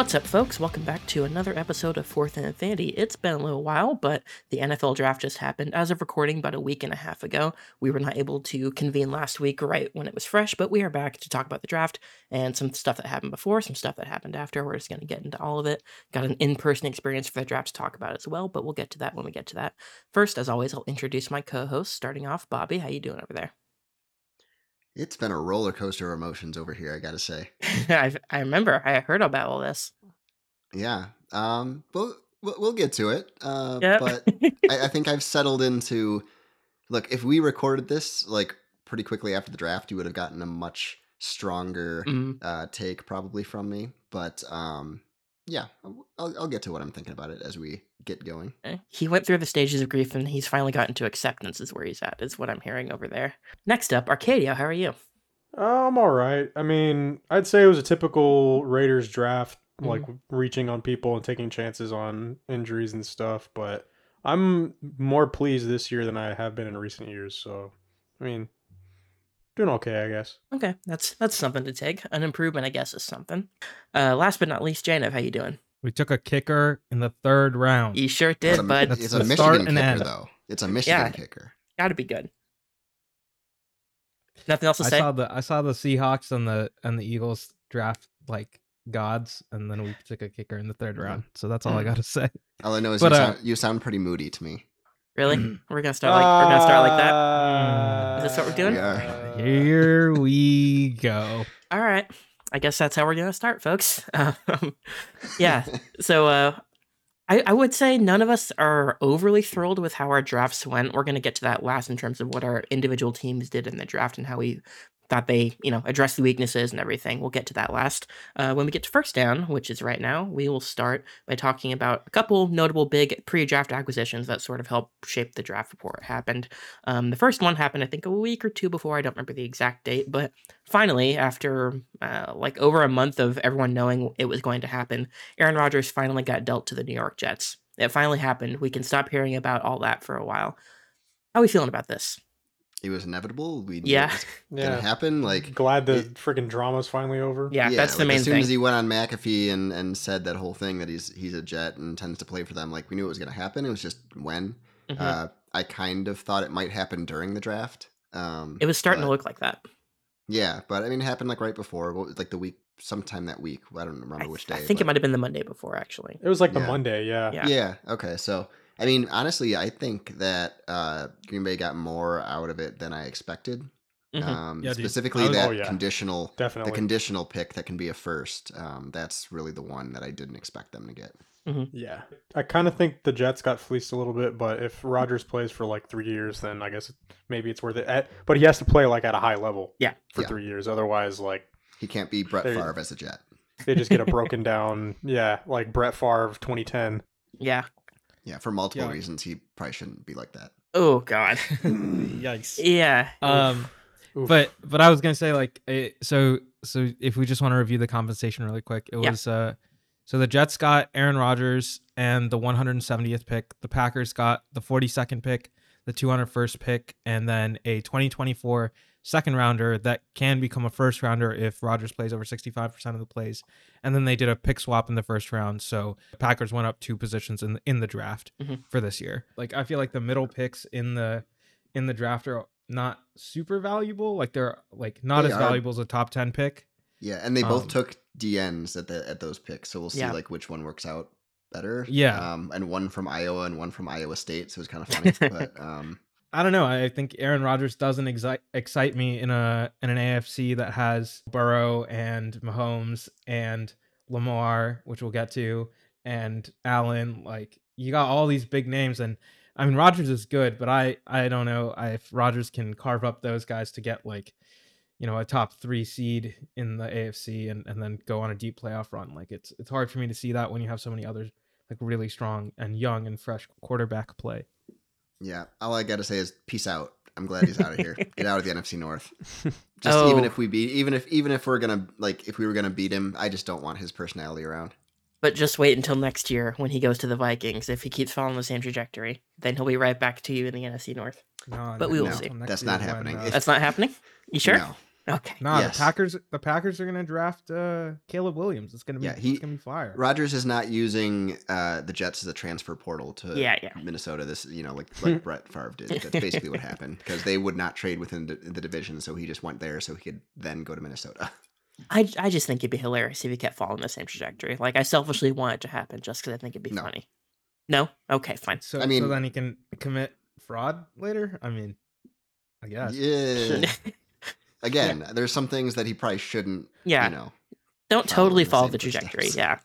What's up, folks? Welcome back to another episode of Fourth and Infinity. It's been a little while, but the NFL draft just happened. As of recording, about a week and a half ago, we were not able to convene last week right when it was fresh, but we are back to talk about the draft and some stuff that happened before, some stuff that happened after. We're just going to get into all of it. Got an in person experience for the draft to talk about as well, but we'll get to that when we get to that. First, as always, I'll introduce my co-host. Starting off, Bobby. How you doing over there? It's been a roller coaster of emotions over here, I gotta say. I I remember I heard about all this. Yeah. Um, but we'll, we'll get to it. Uh, Yep. But I, I think I've settled into look, if we recorded this like pretty quickly after the draft, you would have gotten a much stronger Mhm. uh, take probably from me. But um, yeah, I'll, I'll get to what I'm thinking about it as we get going. Eh, He went through the stages of grief and he's finally gotten to acceptance, is where he's at, is what I'm hearing over there. Next up, Arcadio, how are you? Uh, I'm all right. I mean, I'd say it was a typical Raiders draft, like reaching on people and taking chances on injuries and stuff. But I'm more pleased this year than I have been in recent years. So, I mean, doing okay, I guess. Okay, that's that's something to take. An improvement, I guess, is something. Uh, last but not least, Jainav, how you doing? We took a kicker in the third round. You sure It's did, a, bud. That's it's a Michigan kicker, end. though. It's a Michigan Yeah. kicker. Gotta be good. Nothing else to I say? saw the I saw the Seahawks and the and the Eagles draft like gods, and then we took a kicker in the third round. So that's all I Mm. got to say. All I know is But, you, uh, sound, you sound pretty moody to me. Really? We're gonna start like we're gonna start like that. that. Is this what we're doing? Yeah. Here we go. All right. I guess that's how we're gonna start, folks. Um, yeah. So uh I, I would say none of us are overly thrilled with how our drafts went. We're gonna get to that last in terms of what our individual teams did in the draft and how we thought they, you know, addressed the weaknesses and everything. We'll get to that last. Uh, when we get to first down, which is right now, we will start by talking about a couple notable big pre-draft acquisitions that sort of helped shape the draft before it happened. Um, the first one happened, I think, a week or two before. I don't remember the exact date, but finally, after uh, like over a month of everyone knowing it was going to happen, Aaron Rodgers finally got dealt to the New York Jets. It finally happened. We can stop hearing about all that for a while. How are we feeling about this? It was inevitable. We knew Yeah. it was gonna Yeah. happen. Like Glad the it- freaking drama's finally over. Yeah, that's the like, main as soon thing. as he went on McAfee and, and said that whole thing that he's he's a Jet and tends to play for them, like we knew it was going to happen. It was just when. Mhm. Uh, I kind of thought it might happen during the draft. Um, it was starting to look like that. Yeah, but I mean, it happened like right before, like the week, sometime that week. I don't remember I, which day. I think it might have been the Monday before, actually. It was like the Yeah. Monday, yeah. Yeah. Yeah. Okay. So, I mean, honestly, I think that uh, Green Bay got more out of it than I expected. Mhm. Um, Yeah, specifically, was- that Oh, yeah. conditional, Definitely. the conditional pick that can be a first. Um, that's really the one that I didn't expect them to get. Yeah. I kind of think the Jets got fleeced a little bit, but if Rodgers plays for like three years, then I guess maybe it's worth it. At, but he has to play like at a high level Yeah. for Yeah. three years. Otherwise, like He can't be Brett There- Favre as a Jet. they just get a broken down, yeah, like Brett Favre 2010. Yeah. Yeah, for multiple Yeah. reasons, he probably shouldn't be like that. Oh, God. Yikes. yeah. Um, Oof. but but I was gonna say like it, so so if we just want to review the compensation really quick, it Yeah. was uh so the Jets got Aaron Rodgers and the 170th pick. The Packers got the 42nd pick, the 201st pick, and then a 2024 second rounder that can become a first rounder if Rodgers plays over 65% of the plays. And then they did a pick swap in the first round, so Packers went up two positions in the, in the draft Mhm. for this year. Like I feel like the middle picks in the in the draft are not super valuable. Like they're like not They as are. valuable as a top 10 pick. Yeah, and they both Um, took DNs at the at those picks, so we'll see Yeah. like which one works out better. Yeah. um, and one from Iowa and one from Iowa State, so it's kind of funny. but um, I don't know. I think Aaron Rodgers doesn't excite me in a in an AFC that has Burrow and Mahomes and Lamar, which we'll get to, and Allen. Like you got all these big names, and I mean Rodgers is good, but I I don't know if Rodgers can carve up those guys to get like you know a top three seed in the AFC and and then go on a deep playoff run. Like it's it's hard for me to see that when you have so many others like really strong and young and fresh quarterback play. Yeah, all I got to say is peace out. I'm glad he's out of here. Get out of the NFC North. Just even Oh. if we beat, even if even if we're gonna like, if we were gonna beat him, I just don't want his personality around. But just wait until next year when he goes to the Vikings. If he keeps following the same trajectory, then he'll be right back to you in the NFC North. No, But we will not see. That's not happening. uh, If- That's not happening? You sure? No, Okay. Nah, Yes. the Packers. The Packers are gonna draft uh, Caleb Williams. It's gonna be. Yeah, he- it's gonna be fire. Rodgers is not using uh, the Jets as a transfer portal to Yeah, yeah. Minnesota. This, you know, like like Brett Favre did. That's basically what happened because they would not trade within the, the division, so he just went there so he could then go to Minnesota. I, I just think it'd be hilarious if he kept following the same trajectory. Like I selfishly want it to happen just because I think it'd be No. funny. No? Okay, fine. So I mean- so then he can commit fraud later. I mean, I guess. Yeah. Again, there's some things that he probably shouldn't. yeah. You know. Don't totally follow the trajectory. footsteps. Yeah.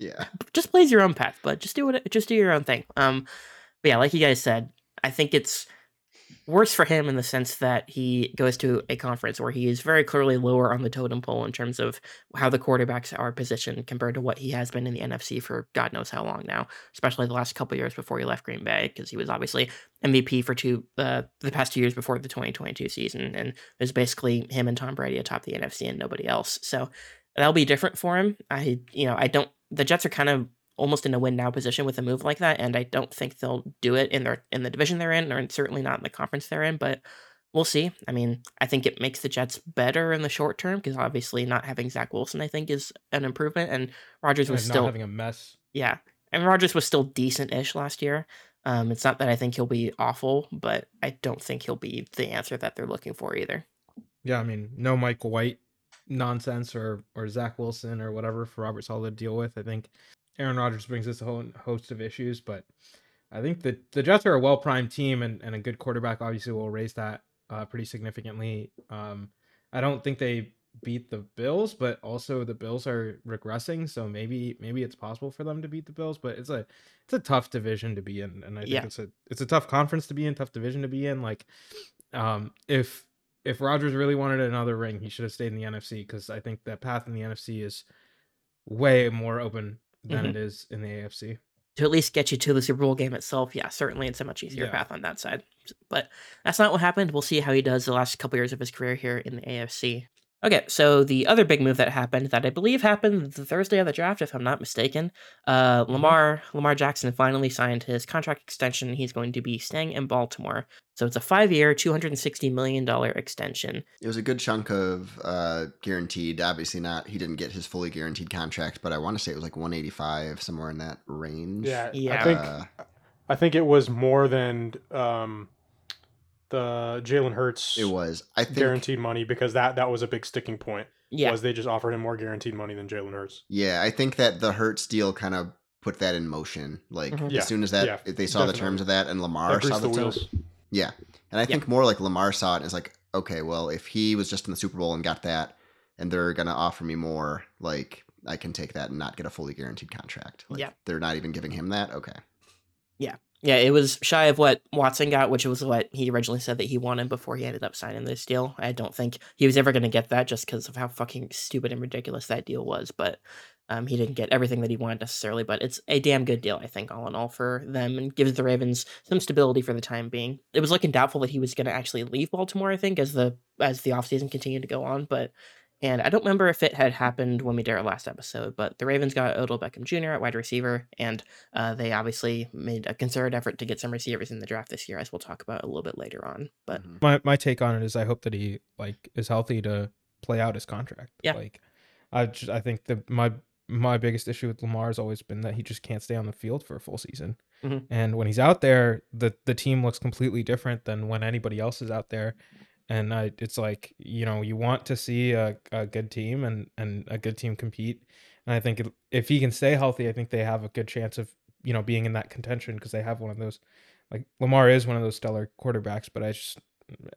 Yeah. just blaze your own path, but just do what just do your own thing. Um, but yeah, like you guys said, I think it's worse for him in the sense that he goes to a conference where he is very clearly lower on the totem pole in terms of how the quarterbacks are positioned compared to what he has been in the NFC for God knows how long now, especially the last couple years before he left Green Bay because he was obviously MVP for two uh, the past two years before the 2022 season, and it was basically him and Tom Brady atop the NFC and nobody else. So that'll be different for him. I you know I don't the Jets are kind of almost in a win now position with a move like that, and I don't think they'll do it in their in the division they're in, or certainly not in the conference they're in. But we'll see. I mean, I think it makes the Jets better in the short term because obviously not having Zach Wilson, I think, is an improvement, and Rodgers was not still having a mess. yeah, and Rodgers was still decent-ish last year. Um, it's not that I think he'll be awful, but I don't think he'll be the answer that they're looking for either. Yeah, I mean, no Michael White nonsense or or Zach Wilson or whatever for Robert Saleh to deal with. I think Aaron Rodgers brings us a whole host of issues, but I think the the Jets are a well primed team and, and a good quarterback obviously will raise that uh, pretty significantly. Um, I don't think they beat the Bills, but also the Bills are regressing, so maybe maybe it's possible for them to beat the Bills. But it's a it's a tough division to be in, and I think Yeah. it's a it's a tough conference to be in, tough division to be in. Like, um, if if Rodgers really wanted another ring, he should have stayed in the NFC because I think that path in the NFC is way more open than Mhm. it is in the AFC. to at least get you to the Super Bowl game itself, yeah, certainly it's a much easier Yeah. path on that side. But that's not what happened. We'll see how he does the last couple years of his career here in the AFC. Okay, so the other big move that happened that I believe happened the Thursday of the draft, if I'm not mistaken, uh, Lamar Lamar Jackson finally signed his contract extension. He's going to be staying in Baltimore, so it's a five-year, two hundred and sixty million dollar extension. It was a good chunk of uh, guaranteed. Obviously, not. He didn't get his fully guaranteed contract, but I want to say it was like 185, somewhere in that range. Yeah, Yeah. I think Uh, I think it was more than um, the Jalen Hurts it was. I think. guaranteed money because that that was a big sticking point. Yeah, Was they just offered him more guaranteed money than Jalen Hurts? Yeah, I think that the Hurts deal kind of put that in motion. Like Mhm. Yeah, as soon as that yeah, they saw the terms of that, and Lamar That saw the, the terms. wheels. Yeah, and I think more like Lamar saw it and is like, okay, well, if he was just in the Super Bowl and got that, and they're gonna offer me more, like I can take that and not get a fully guaranteed contract. Like, Yeah. they're not even giving him that. Okay, yeah, it was shy of what Watson got, which was what he originally said that he wanted before he ended up signing this deal. I don't think he was ever going to get that just because of how fucking stupid and ridiculous that deal was. But um, he didn't get everything that he wanted necessarily. But it's a damn good deal, I think, all in all, for them and gives the Ravens some stability for the time being. It was looking doubtful that he was going to actually leave Baltimore. I think as the as the offseason continued to go on, but. And I don't remember if it had happened when we did our last episode, but the Ravens got Odell Beckham Jr. at wide receiver, and uh, they obviously made a concerted effort to get some receivers in the draft this year, as we'll talk about a little bit later on. But Mhm. My my take on it is I hope that he like is healthy to play out his contract. Yeah. Like I just, I think the my my biggest issue with Lamar has always been that he just can't stay on the field for a full season. Mhm. And when he's out there, the the team looks completely different than when anybody else is out there. And I, it's like you know you want to see a, a good team and and a good team compete. And I think if- if he can stay healthy, I think they have a good chance of you know being in that contention because they have one of those. Like Lamar is one of those stellar quarterbacks, but I just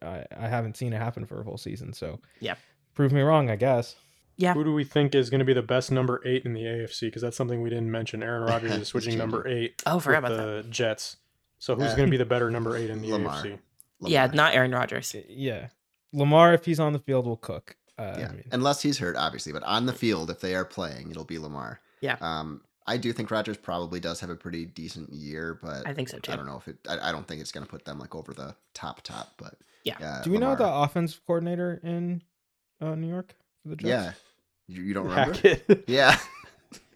I, I haven't seen it happen for a whole season. So Yeah. prove me wrong, I guess. Yeah. Who do we think is going to be the best number eight in the AFC? Because that's something we didn't mention. Aaron Rodgers is switching number eight. with forgot about the Jets. So who's Uh, going to be the better number eight in the Lamar. AFC? Yeah, not Aaron Rodgers. Yeah, Lamar, if he's on the field, will cook. Uh, yeah, I mean, unless he's hurt, obviously. But on the field, if they are playing, it'll be Lamar. Yeah. Um, I do think Rodgers probably does have a pretty decent year, but I think so too. I don't know if it. I, I don't think it's going to put them like over the top top. But Yeah. uh, do we know the offense coordinator in uh, New York for the Jets? Yeah, you, you don't remember? Hackett. yeah,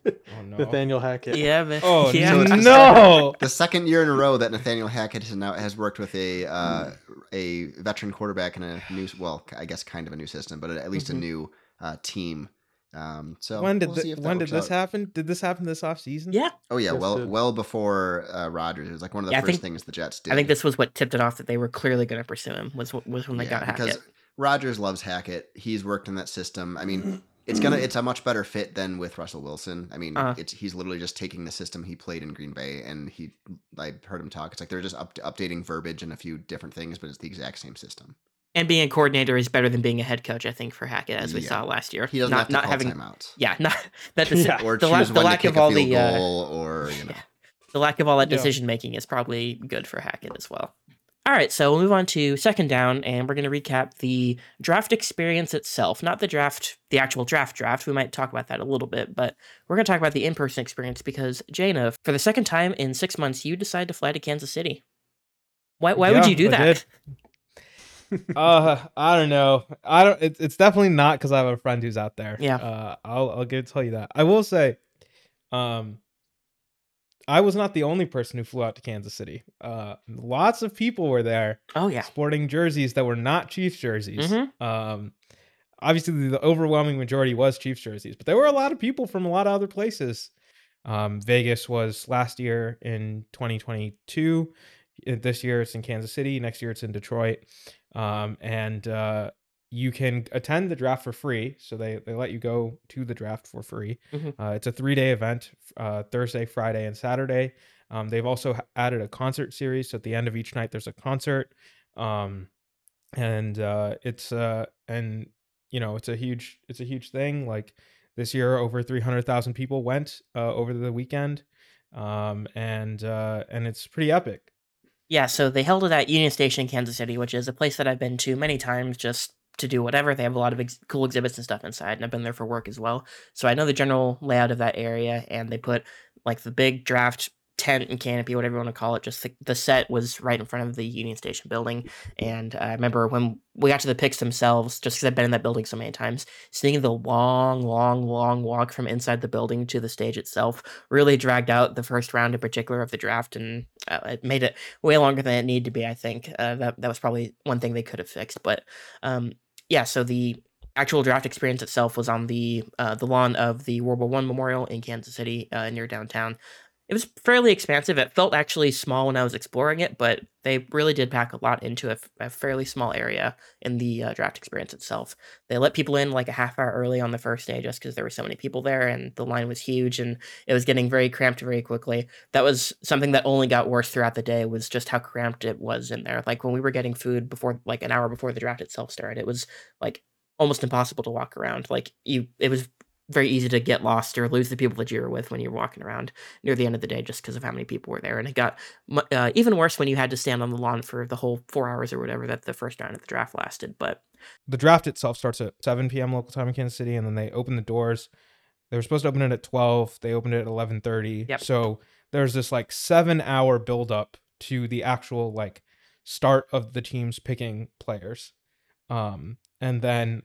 Oh no. Nathaniel Hackett. Yeah, but Oh yeah. So it's- no. The second year in a row that Nathaniel Hackett has now has worked with a uh, a veteran quarterback in a new, well, I guess kind of a new system, but at least Mhm. a new uh, team. Um, so when did we'll thi- see if that when did this out. happen? Did this happen this off season? yeah, Oh yeah, Yes, well, did. well before uh, Rodgers. It was like one of the Yeah, first think- things the Jets did. I think this was what tipped it off that they were clearly going to pursue him. Was was when they got because Hackett. Rodgers loves Hackett. He's worked in that system. I mean, it's gonna it's a much better fit than with Russell Wilson. I mean, Uh-huh. it's he's literally just taking the system he played in Green Bay, and he I heard him talk. It's like they're just up, updating verbiage and a few different things, but it's the exact same system. And being a coordinator is better than being a head coach, I think, for Hackett, as we Yeah. saw last year. He doesn't not have to not call having, timeouts yeah, not that the, Yeah. or the, la- when the to lack kick of all the uh, or you know. yeah. the lack of all that decision making is probably good for Hackett as well. All right, so we'll move on to second down, and we're going to recap the draft experience itself, not the draft, the actual draft draft. We might talk about that a little bit, but we're going to talk about the in person experience because Jainav, for the second time in six months, you decide to fly to Kansas City. Why? Why would you do that? uh, I don't know. I don't. It, it's definitely not because I have a friend who's out there. Yeah. Uh, I'll I'll get tell you that. I will say, um, I was not the only person who flew out to Kansas City. Uh, lots of people were there Oh yeah. sporting jerseys that were not Chiefs jerseys. Mhm. Um, obviously the overwhelming majority was Chiefs jerseys, but there were a lot of people from a lot of other places. Um, Vegas was last year in 2022. Uh, This year it's in Kansas City. Next year it's in Detroit. Um, and uh, you can attend the draft for free. So they, they let you go to the draft for free. Mhm. Uh, it's a three day event uh, Thursday, Friday, and Saturday. Um, they've also added a concert series. So at the end of each night, there's a concert. Um, and uh, it's uh, and you know it's a huge it's a huge thing. Like this year, over three hundred thousand people went uh, over the weekend, um, and uh, and it's pretty epic. Yeah, so they held it at Union Station in Kansas City, which is a place that I've been to many times just to do whatever. They have a lot of ex- cool exhibits and stuff inside, and I've been there for work as well. So I know the general layout of that area, and they put like the big draft tent and canopy, whatever you want to call it. Just the, the set was right in front of the Union Station building, and I remember when we got to the picks themselves, just because I've been in that building so many times, seeing the long, long, long walk from inside the building to the stage itself really dragged out the first round in particular of the draft, and uh, it made it way longer than it needed to be. I think uh, that that was probably one thing they could have fixed. But um, yeah, so the actual draft experience itself was on the uh, the lawn of the World War One Memorial in Kansas City uh, near downtown. It was fairly expansive. It felt actually small when I was exploring it, but they really did pack a lot into a fairly small area in the uh, draft experience itself. They let people in like a half hour early on the first day just because there were so many people there and the line was huge and it was getting very cramped very quickly that was something that only got worse throughout the day was just how cramped it was in there like when we were getting food before like an hour before the draft itself started it was like almost impossible to walk around like you it was very easy to get lost or lose the people that you were with when you were walking around near the end of the day just because of how many people were there and it got uh, even worse when you had to stand on the lawn for the whole four hours or whatever that the first round of the draft lasted but The draft itself starts at 7 p.m. local time in Kansas City, and then they open the doors. They were supposed to open it at 12. They opened it at 11:30. Yep. So there's this like seven hour build up to the actual like start of the teams picking players. Um, and then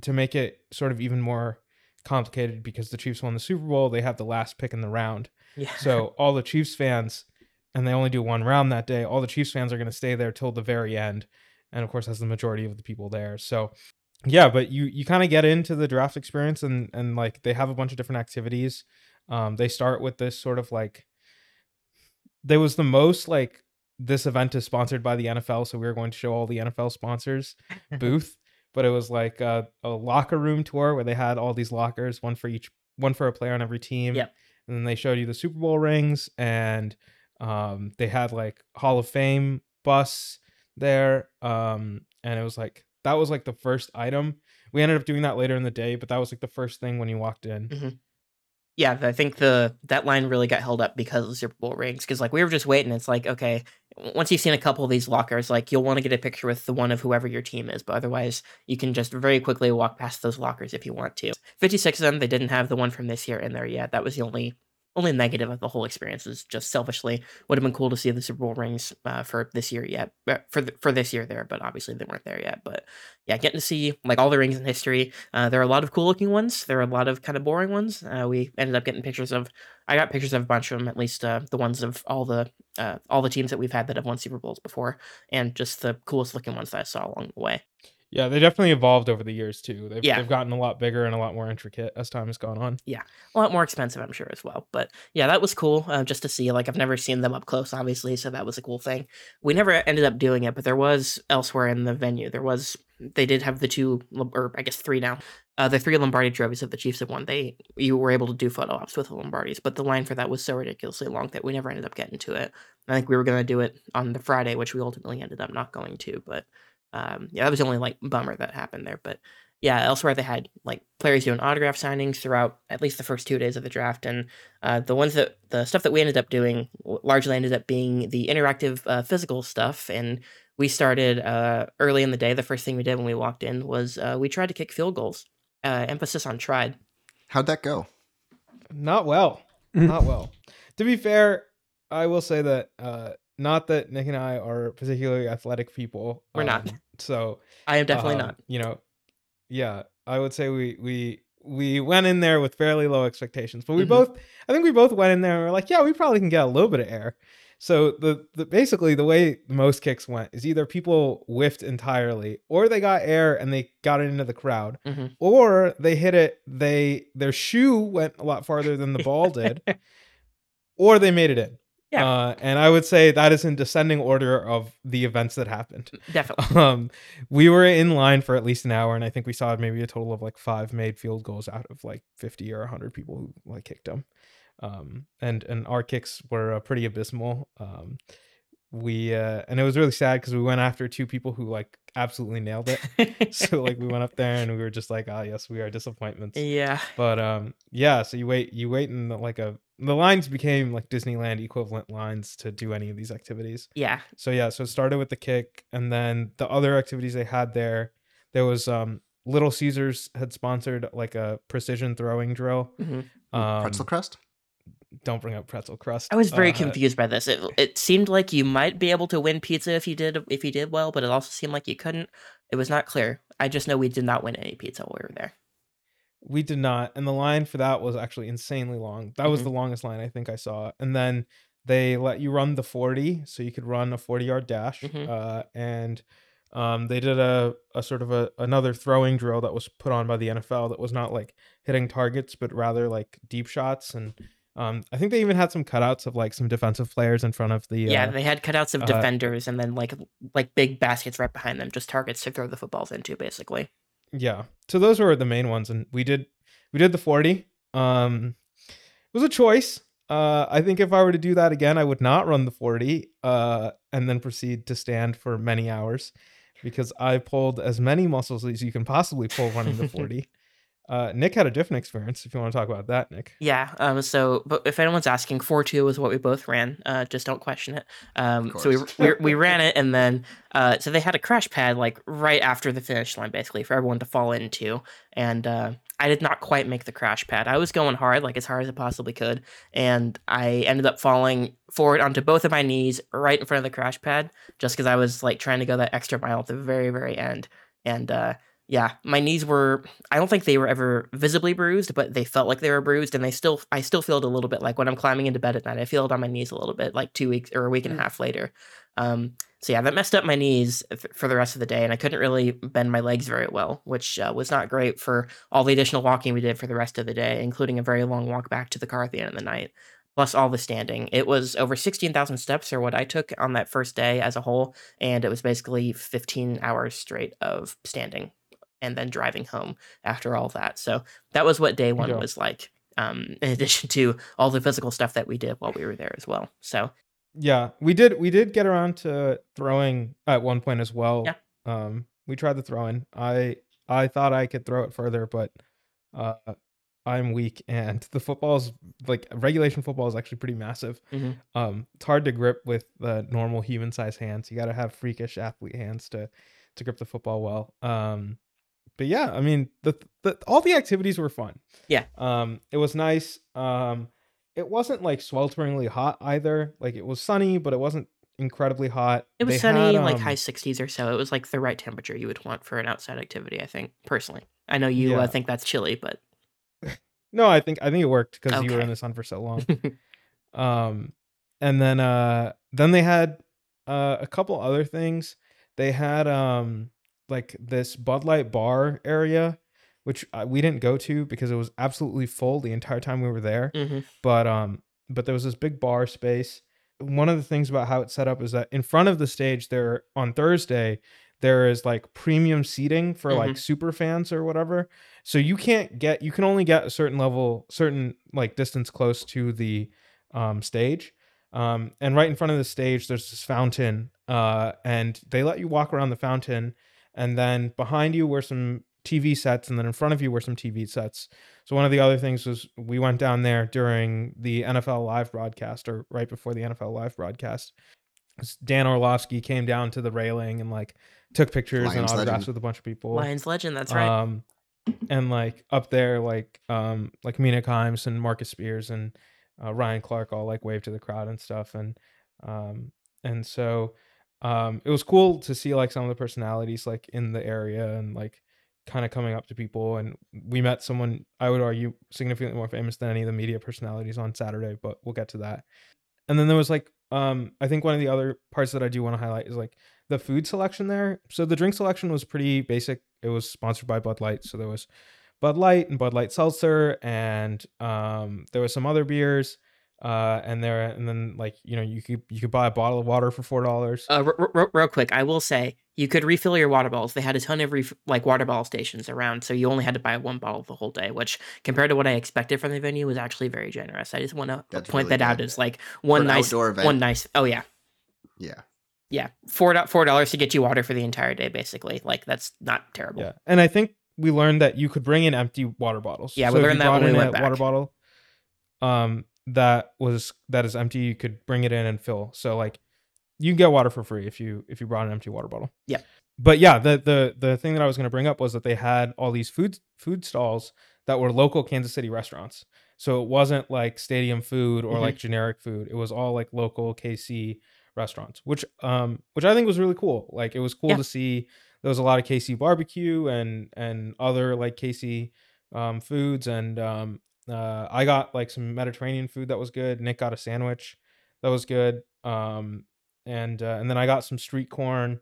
to make it sort of even more complicated because the Chiefs won the Super Bowl, they have the last pick in the round. yeah So all the Chiefs fans, and they only do one round that day. All the Chiefs fans are going to stay there till the very end, and of course, that's the majority of the people there. So, yeah, but you you kind of get into the draft experience, and and like they have a bunch of different activities. Um, they start with this sort of like there was the most like this event is sponsored by the NFL, so we are going to show all the NFL sponsors booth. But it was like a, a locker room tour where they had all these lockers, one for each, one for a player on every team. Yep. And then they showed you the Super Bowl rings, and um, they had like Hall of Fame bus there. Um, and it was like that was like the first item. We ended up doing that later in the day, but that was like the first thing when you walked in. Yeah, I think the that line really got held up because of the Super Bowl rings. Because like we were just waiting. It's like okay, once you've seen a couple of these lockers, like you'll want to get a picture with the one of whoever your team is. But otherwise, you can just very quickly walk past those lockers if you want to. Fifty six of them. They didn't have the one from this year in there yet. That was the only only negative of the whole experience is just selfishly would have been cool to see the Super Bowl rings uh, for this year yet uh, for the, for this year there, but obviously they weren't there yet. But yeah, getting to see like all the rings in history. Uh, there are a lot of cool looking ones. There are a lot of kind of boring ones. Uh, we ended up getting pictures of. I got pictures of a bunch of them, at least uh, the ones of all the uh, all the teams that we've had that have won Super Bowls before, and just the coolest looking ones that I saw along the way. Yeah, they definitely evolved over the years too. They've, Yeah. they've gotten a lot bigger and a lot more intricate as time has gone on. Yeah, a lot more expensive, I'm sure as well. But yeah, that was cool uh, just to see. Like I've never seen them up close, obviously, so that was a cool thing. We never ended up doing it, but there was elsewhere in the venue. There was they did have the two, or I guess three now. Uh, the three Lombardi trophies that the Chiefs have won. They you were able to do photo ops with the Lombardis, but the line for that was so ridiculously long that we never ended up getting to it. I think we were gonna do it on the Friday, which we ultimately ended up not going to. But um, yeah, that was the only like bummer that happened there. But yeah, elsewhere they had like players doing autograph signings throughout at least the first two days of the draft, and uh, the ones that the stuff that we ended up doing largely ended up being the interactive uh, physical stuff. And we started uh, early in the day. The first thing we did when we walked in was uh, we tried to kick field goals. Uh, emphasis on tried. How'd that go? Not well. Not well. To be fair, I will say that uh not that Nick and I are particularly athletic people. We're not. um, So I am definitely um, not. You know, yeah, I would say we we we went in there with fairly low expectations, but we Mhm. both I think we both went in there and we're like, yeah, we probably can get a little bit of air. So the, the basically the way most kicks went is either people whiffed entirely, or they got air and they got it into the crowd, Mhm. or they hit it. They their shoe went a lot farther than the ball did, or they made it in. Yeah. Uh, and I would say that is in descending order of the events that happened. Definitely. Um, we were in line for at least an hour, and I think we saw maybe a total of like five made field goals out of like fifty or hundred people who like kicked them. Um, and and our kicks were uh, pretty abysmal. Um, we uh, and it was really sad because we went after two people who like absolutely nailed it. so like we went up there and we were just like, ah, yes, we are disappointments. yeah. But um, yeah. So you wait, you wait in the, like a the lines became like Disneyland equivalent lines to do any of these activities. Yeah. So yeah, so it started with the kick, and then the other activities they had there, there was um Little Caesars had sponsored like a precision throwing drill. Mhm. Um, Pretzel crust? Don't bring up pretzel crust. I was very Uh, confused by this. It it seemed like you might be able to win pizza if you did if you did well, but it also seemed like you couldn't. It was not clear. I just know we did not win any pizza while we were there. We did not, and the line for that was actually insanely long. That was Mhm. the longest line I think I saw. And then they let you run the forty, so you could run a forty yard dash. Mhm. Uh, and um, they did a, a sort of a another throwing drill that was put on by the NFL that was not like hitting targets, but rather like deep shots. And um, I think they even had some cutouts of like some defensive players in front of the Yeah, uh, they had cutouts of uh, defenders and then like like big baskets right behind them, just targets to throw the footballs into, basically. yeah. So those were the main ones and we did we did the 40 um it was a choice. Uh i think if i were to do that again i would not run the 40 uh and then proceed to stand for many hours because i pulled as many muscles as you can possibly pull running the 40 uh nick had a different experience if you want to talk about that nick Yeah. Um. So, but if anyone's asking, four two is what we both ran. Uh, just don't question it. Um. So we, we we ran it, and then uh, so they had a crash pad like right after the finish line, basically for everyone to fall into, and uh, I did not quite make the crash pad. I was going hard, like as hard as I possibly could, and I ended up falling forward onto both of my knees right in front of the crash pad, just because I was like trying to go that extra mile at the very very end, and uh, yeah, my knees were I don't think they were ever visibly bruised, but they felt like they were bruised, and they still I still feel it a little bit like when I'm climbing into bed at night. I feel it on my knees a little bit, like two weeks or a week and a half later. Um, so yeah, that messed up my knees for the rest of the day, and I couldn't really bend my legs very well, which uh, was not great for all the additional walking we did for the rest of the day, including a very long walk back to the car at the end of the night. Plus all the standing. It was over 16,000 steps, or what I took on that first day as a whole, and it was basically 15 hours straight of standing and then driving home after all that. So that was what day one Yeah. was like. Um, in addition to all the physical stuff that we did while we were there as well. So yeah we did we did get around to throwing at one point as well Yeah. um we tried the throwing i i thought i could throw it further but uh i'm weak and the football's like regulation football is actually pretty massive Mhm. um it's hard to grip with the normal human size hands you got to have freakish athlete hands to to grip the football well um but yeah i mean the, the all the activities were fun Yeah. um it was nice um it wasn't like swelteringly hot either. Like it was sunny, but it wasn't incredibly hot. It was They sunny, had, like um, high 60s or so. It was like the right temperature you would want for an outside activity, I think, personally. I know you Yeah. uh, think that's chilly, but No, I think I think it worked because you were in the sun for so long. um, and then uh, then they had uh a couple other things. They had um like this Bud Light bar area, which uh, we didn't go to because it was absolutely full the entire time we were there. Mhm. But um, but there was this big bar space. One of the things about how it's set up is that in front of the stage there on Thursday there is like premium seating for like super fans or whatever. So you can't get you can only get a certain level, certain like distance close to the um stage. Um and right in front of the stage there's this fountain uh and they let you walk around the fountain and then behind you were some TV sets and then in front of you were some TV sets. So one of the other things was we went down there during the NFL live broadcast or right before the NFL live broadcast. S- Dan Orlovsky came down to the railing and like took pictures and autographs legend. with a bunch of people. Lions legend, that's right. Um, and like up there, like um, like Mina Kimes and Marcus Spears and uh, Ryan Clark all like waved to the crowd and stuff, and um, and so um, it was cool to see like some of the personalities like in the area and like kind of coming up to people. And we met someone I would argue significantly more famous than any of the media personalities on Saturday, but we'll get to that. And then there was like um, I think one of the other parts that I do want to highlight is like the food selection there. So the drink selection was pretty basic. It was sponsored by Bud Light, so there was Bud Light and Bud Light Seltzer, and um, there was some other beers. Uh, and there, and then like you know, you could you could buy a bottle of water for four dollars. Uh, r- r- real quick, I will say you could refill your water bottles. They had a ton of ref- like water bottle stations around, so you only had to buy one bottle the whole day, which compared to what I expected from the venue was actually very generous. I just want to That's point really that out as like one an nice, event. one nice. Oh yeah, Yeah. yeah, four four dollars to get you water for the entire day, basically. Like that's not terrible. Yeah, and I think we learned that you could bring in empty water bottles. Yeah, we if you learned that brought when we in went a water bottle, um, that was that is empty. You could bring it in and fill. So like, you can get water for free if you if you brought an empty water bottle. yeah But yeah, the the the thing that I was going to bring up was that they had all these food food stalls that were local Kansas City restaurants. So it wasn't like stadium food or Mhm. like generic food. It was all like local KC restaurants, which um which I think was really cool. Like it was cool Yeah. to see there was a lot of KC barbecue and and other like KC um foods and um uh I got like some Mediterranean food that was good. Nick got a sandwich that was good. Um and uh, and then I got some street corn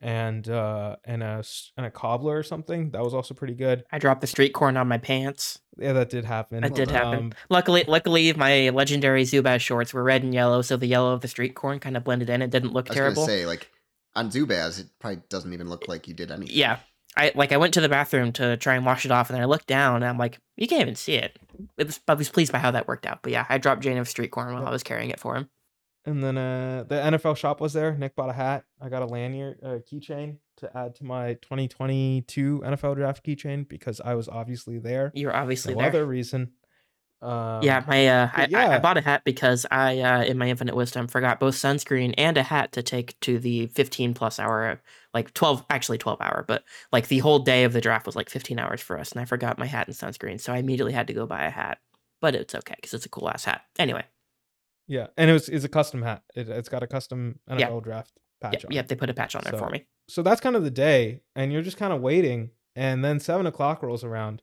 and uh and a s- and a cobbler or something that was also pretty good. I dropped the street corn on my pants. Yeah, that did happen. That did happen. Um, Luckily, luckily, my legendary Zubaz shorts were red and yellow, so the yellow of the street corn kind of blended in. It didn't look I was terrible. gonna say, like on Zubaz, it probably doesn't even look like you did anything. Yeah. I like I went to the bathroom to try and wash it off, and then I looked down and I'm like, you can't even see it. it was, I was pleased by how that worked out. But yeah, I dropped Jainav street corn while I was carrying it for him. And then uh, the NFL shop was there. Nick bought a hat. I got a lanyard, uh, keychain to add to my 2022 NFL draft keychain because I was obviously there. You were obviously No there. other reason. Um, yeah, my uh, I, but I, I bought a hat because I, uh, in my infinite wisdom, forgot both sunscreen and a hat to take to the 15 plus hour, like 12, actually 12 hour, but like the whole day of the draft was like 15 hours for us, and I forgot my hat and sunscreen, so I immediately had to go buy a hat. But it's okay because it's a cool ass hat. Anyway, Yeah, and it was it's a custom hat. It, it's got a custom NFL Yeah. draft patch yep, on. yep, it. they put a patch on there for me. So that's kind of the day, and you're just kind of waiting, and then seven o'clock rolls around,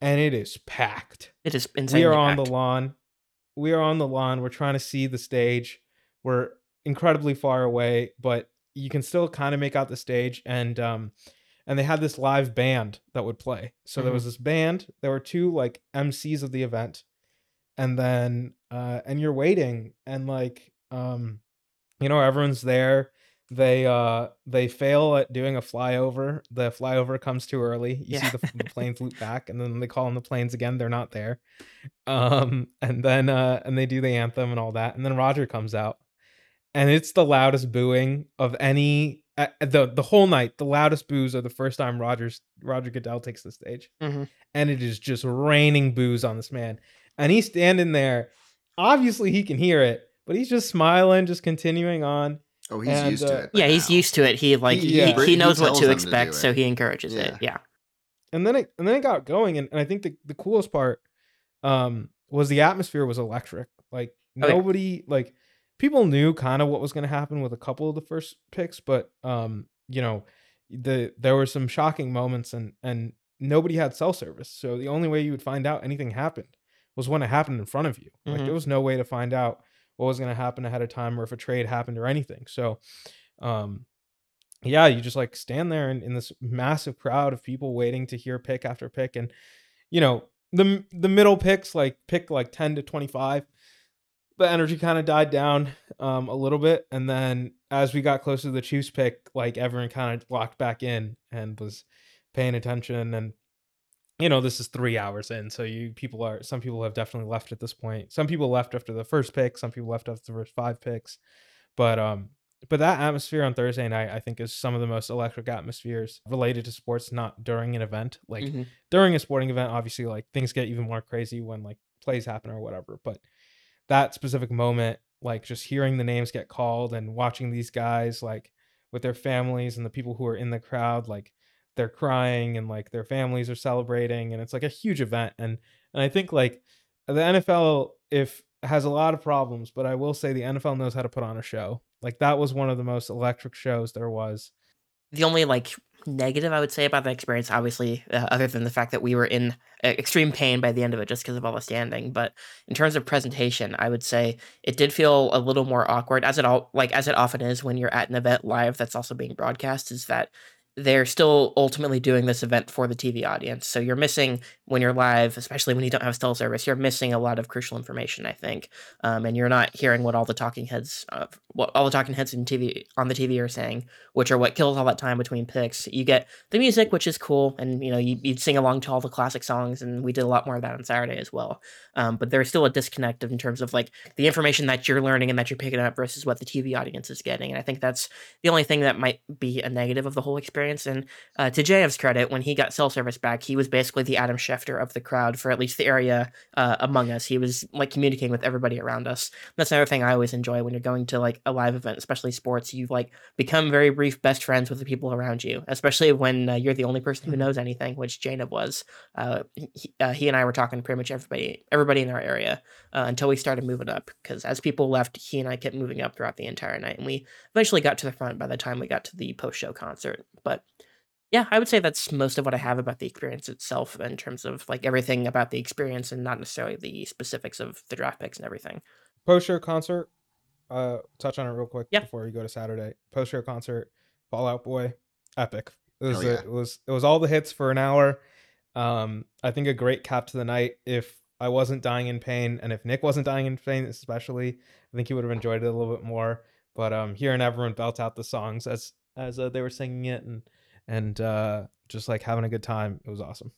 and it is packed. It is insane. we are on the lawn. We are on the lawn. We're trying to see the stage. We're incredibly far away, but you can still kind of make out the stage. And um, and they had this live band that would play. So there was this band. There were two like MCs of the event, and then uh, and you're waiting, and like um, you know, everyone's there. They uh they fail at doing a flyover. The flyover comes too early. You Yeah. see the, the planes loop back, and then they call on the planes again. They're not there. Um, and then uh and they do the anthem and all that, and then Roger comes out, and it's the loudest booing of any uh, the the whole night. The loudest boos are the first time Rogers Roger Goodell takes the stage, Mhm. and it is just raining boos on this man, and he's standing there. Obviously, he can hear it, but he's just smiling, just continuing on. Oh, he's And, used uh, to it. by Yeah, he's used to it. He like He- he, yeah. he, he knows what to them to expect, so he encourages it. Yeah. Yeah. and then it and then it got going and, and i think the, the coolest part um was the atmosphere was electric. Like Oh, yeah. nobody like people knew kind of what was going to happen with a couple of the first picks, but um, you know, the there were some shocking moments and and nobody had cell service. So the only way you would find out anything happened was when it happened in front of you. Like Mhm. there was no way to find out what was going to happen ahead of time or if a trade happened or anything. So um yeah, you just like stand there in, in this massive crowd of people waiting to hear pick after pick and you know, the the middle picks like pick like 10 to 25 the energy kind of died down um, a little bit and then as we got closer to the Chiefs pick like everyone kind of locked back in and was paying attention and you know this is three hours in so you people are some people have definitely left at this point some people left after the first pick some people left after the first five picks but um but that atmosphere on thursday night i think is some of the most electric atmospheres related to sports not during an event like Mhm. during a sporting event obviously like things get even more crazy when like plays happen or whatever but that specific moment like just hearing the names get called and watching these guys like with their families and the people who are in the crowd like they're crying and like their families are celebrating and it's like a huge event and and I think like the NFL if has a lot of problems but I will say the NFL knows how to put on a show like that was one of the most electric shows there was the only like negative I would say about the experience, obviously, uh, other than the fact that we were in uh, extreme pain by the end of it just because of all the standing. But in terms of presentation, I would say it did feel a little more awkward, as it all like as it often is when you're at an event live that's also being broadcast. Is that they're still ultimately doing this event for the TV audience. So you're missing when you're live, especially when you don't have cell service, you're missing a lot of crucial information, I think. Um, and you're not hearing what all the talking heads, what all the talking heads in TV on the TV are saying, which are what kills all that time between picks. You get the music, which is cool, and you know you, you'd sing along to all the classic songs, and we did a lot more of that on Saturday as well. Um, but there's still a disconnect in terms of like the information that you're learning and that you're picking up versus what the TV audience is getting, and I think that's the only thing that might be a negative of the whole experience. And uh, to Jainav's credit, when he got cell service back, he was basically the Adam Schefter of the crowd for at least the area uh, among us. He was like communicating with everybody around us. That's another thing I always enjoy when you're going to like a live event, especially sports. You've like become very brief best friends with the people around you, especially when uh, you're the only person who knows anything, which Jainav was. Uh, he, uh, he and I were talking to pretty much everybody, everybody in our area uh, until we started moving up. Because as people left, he and I kept moving up throughout the entire night, and we eventually got to the front by the time we got to the post show concert. But yeah, I would say that's most of what I have about the experience itself in terms of like everything about the experience and not necessarily the specifics of the draft picks and everything. post show concert uh touch on it real quick Yeah. before we go to Saturday post show concert Fall Out Boy epic it was a- yeah. it was it was all the hits for an hour um I think a great cap to the night if I wasn't dying in pain and if Nick wasn't dying in pain especially I think he would have enjoyed it a little bit more but um hearing everyone belt out the songs as as uh, they were singing it and and uh just like having a good time it was awesome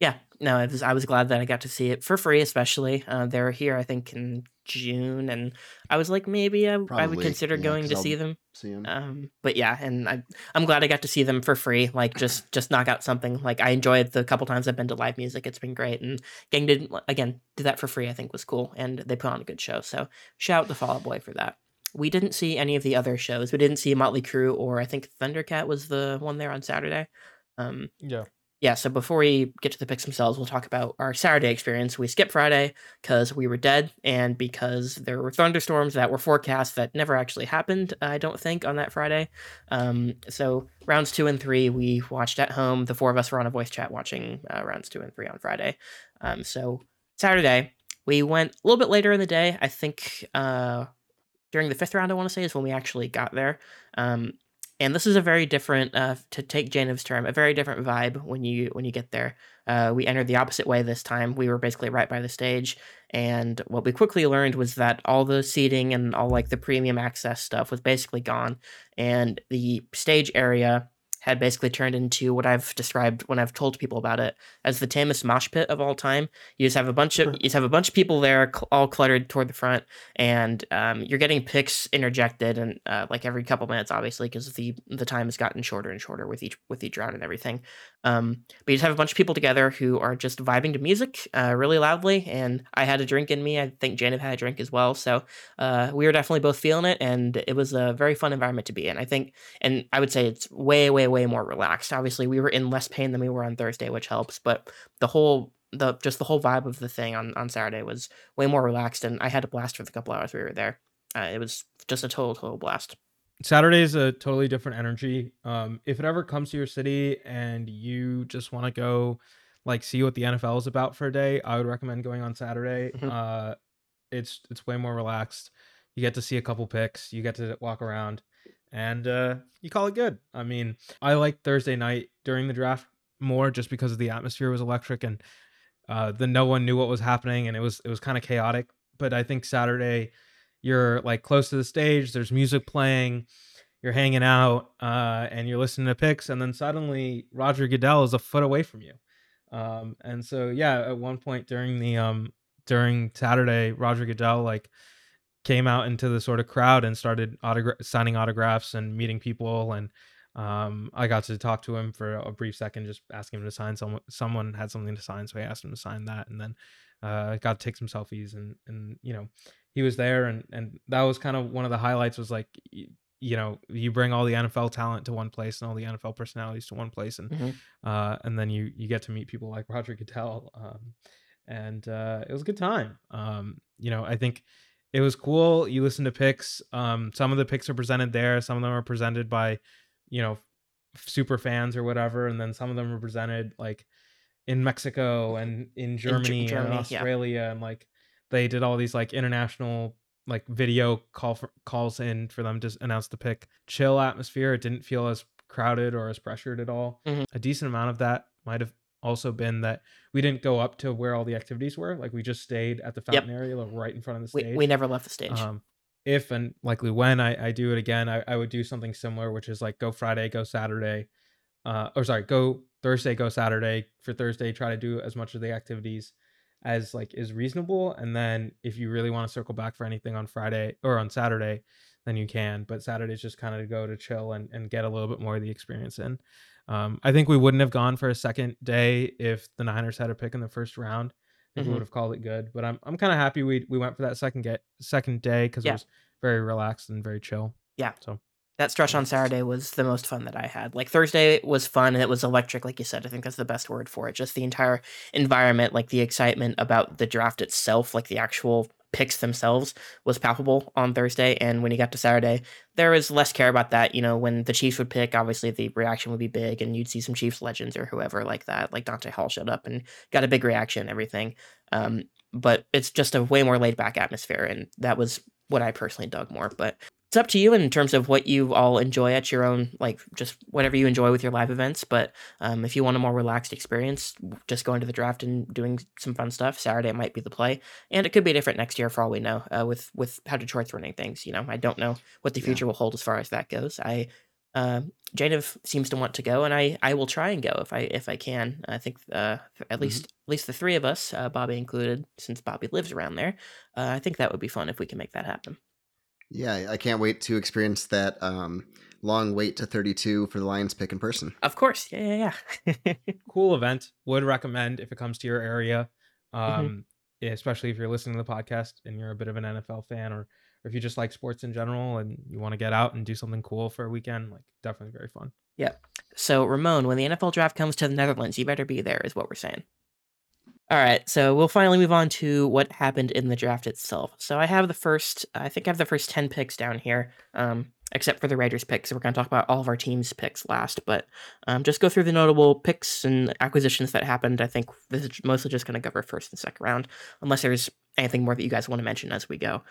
Yeah, no, it was, I was glad that I got to see it for free, especially. Uh, they were here, I think, in June, and I was like, maybe I, I would consider yeah, going 'cause to I'll- see them. See him. Um, but yeah, and I, I'm glad I got to see them for free. Like, just just knock out something. Like, I enjoyed the couple times I've been to live music. It's been great, and getting to again do that for free, I think, was cool. And they put on a good show. So shout out to Fall Out Boy for that. We didn't see any of the other shows. We didn't see Motley Crue, or I think Thundercat was the one there on Saturday. Um, yeah yeah, so before we get to the picks themselves, we'll talk about our Saturday experience. We skipped Friday because we were dead and because there were thunderstorms that were forecast that never actually happened, I don't think, on that Friday. Um, so rounds two and three, we watched at home. The four of us were on a voice chat watching uh, rounds two and three on Friday. Um, so Saturday, we went a little bit later in the day. I think uh, during the fifth round, I want to say, is when we actually got there. Um, and this is a very different uh, to take Jainav's term a very different vibe when you when you get there uh, we entered the opposite way this time we were basically right by the stage and what we quickly learned was that all the seating and all like the premium access stuff was basically gone and the stage area had basically turned into what I've described when I've told people about it as the tamest mosh pit of all time. You just have a bunch of you just have a bunch of people there, cl- all cluttered toward the front, and um, you're getting picks interjected and uh, like every couple minutes, obviously, because the the time has gotten shorter and shorter with each with each round and everything. Um, but you just have a bunch of people together who are just vibing to music uh, really loudly, and I had a drink in me. I think Jainav had a drink as well, so uh, we were definitely both feeling it, and it was a very fun environment to be in. I think, and I would say it's way, way, way more relaxed. Obviously, we were in less pain than we were on Thursday, which helps, but the whole the just the whole vibe of the thing on on Saturday was way more relaxed, and I had a blast for the couple hours we were there. Uh, it was just a total total blast. Saturday is a totally different energy. Um, if it ever comes to your city and you just want to go, like, see what the NFL is about for a day, I would recommend going on Saturday. Mhm. Uh, it's it's way more relaxed. You get to see a couple picks. You get to walk around, and uh, you call it good. I mean, I like Thursday night during the draft more just because of the atmosphere was electric and uh, the no one knew what was happening and it was it was kind of chaotic. But I think Saturday you're like close to the stage there's music playing you're hanging out uh, and you're listening to picks and then suddenly roger goodell is a foot away from you um, and so yeah at one point during the um during saturday roger goodell like came out into the sort of crowd and started autogra- signing autographs and meeting people and um, I got to talk to him for a brief second, just asking him to sign. Someone someone had something to sign, so I asked him to sign that, and then uh, got to take some selfies. And and you know, he was there, and and that was kind of one of the highlights. Was like, you know, you bring all the NFL talent to one place and all the NFL personalities to one place, and Mhm. uh, and then you you get to meet people like Roger Goodell, um, and uh, it was a good time. Um, you know, I think it was cool. You listen to picks. Um, some of the picks are presented there. Some of them are presented by, you know, super fans or whatever, and then some of them are presented like in Mexico and in Ger- Germany, Germany, and yeah. Australia, and like they did all these like international like video call for, calls in for them to announce the pick. Chill atmosphere. It didn't feel as crowded or as pressured at all. Mhm. A decent amount of that might have also been that we didn't go up to where all the activities were. Like we just stayed at the Yep. fountain area, like right in front of the We, stage. we never left the stage. Um, if and likely when I, I do it again, I, I would do something similar, which is like go Friday, go Saturday, uh, or sorry, go Thursday, go Saturday. For Thursday, try to do as much of the activities as like is reasonable, and then if you really want to circle back for anything on Friday or on Saturday, then you can. But Saturday's just kind of to go to chill and, and get a little bit more of the experience in. Um, I think we wouldn't have gone for a second day if the Niners had a pick in the first round. I think Mhm. we would have called it good. But I'm I'm kind of happy we we went for that second get second day because Yeah. it was very relaxed and very chill. Yeah. So that stretch on Saturday was the most fun that I had. Like Thursday was fun and it was electric, like you said. I think that's the best word for it. Just the entire environment, like the excitement about the draft itself, like the actual picks themselves was palpable on Thursday. And when you got to Saturday, there was less care about that. You know, when the Chiefs would pick, obviously the reaction would be big and you'd see some Chiefs legends or whoever like that. Like Dante Hall showed up and got a big reaction and everything. Um, but it's just a way more laid back atmosphere. And that was what I personally dug more. But it's up to you in terms of what you all enjoy at your own like just whatever you enjoy with your live events but um, if you want a more relaxed experience just going to the draft and doing some fun stuff saturday might be the play and it could be different next year for all we know uh, with with how detroit's running things you know i don't know what the Yeah. future will hold as far as that goes i uh, Jainav seems to want to go, and I, I will try and go if I if I can. I think uh, at Mhm. least at least the three of us, uh, Bobby included, since Bobby lives around there, uh, I think that would be fun if we can make that happen. Yeah, I can't wait to experience that um, long wait to 32 for the Lions pick in person. Of course, yeah, yeah, yeah. cool event. Would recommend if it comes to your area. Mm-hmm. Um, especially if you're listening to the podcast and you're a bit of an NFL fan or or if you just like sports in general and you want to get out and do something cool for a weekend, like definitely very fun. Yeah. So, Ramon, when the NFL draft comes to the Netherlands, you better be there, is what we're saying. All right, so we'll finally move on to what happened in the draft itself. So, I have the first, I think I have the first 10 picks down here, um, except for the Raiders picks. So, we're going to talk about all of our team's picks last, but um, just go through the notable picks and acquisitions that happened. I think this is mostly just going to cover first and second round, unless there's anything more that you guys want to mention as we go.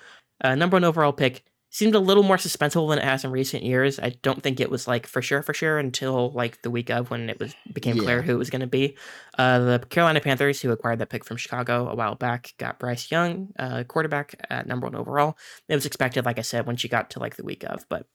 Uh, number one overall pick seemed a little more suspenseful than it has in recent years. I don't think it was like for sure, for sure until like the week of when it was became clear who it was going to be. Uh, the Carolina Panthers, who acquired that pick from Chicago a while back, got Bryce Young, uh, quarterback at number one overall. It was expected, like I said, when she got to like the week of, but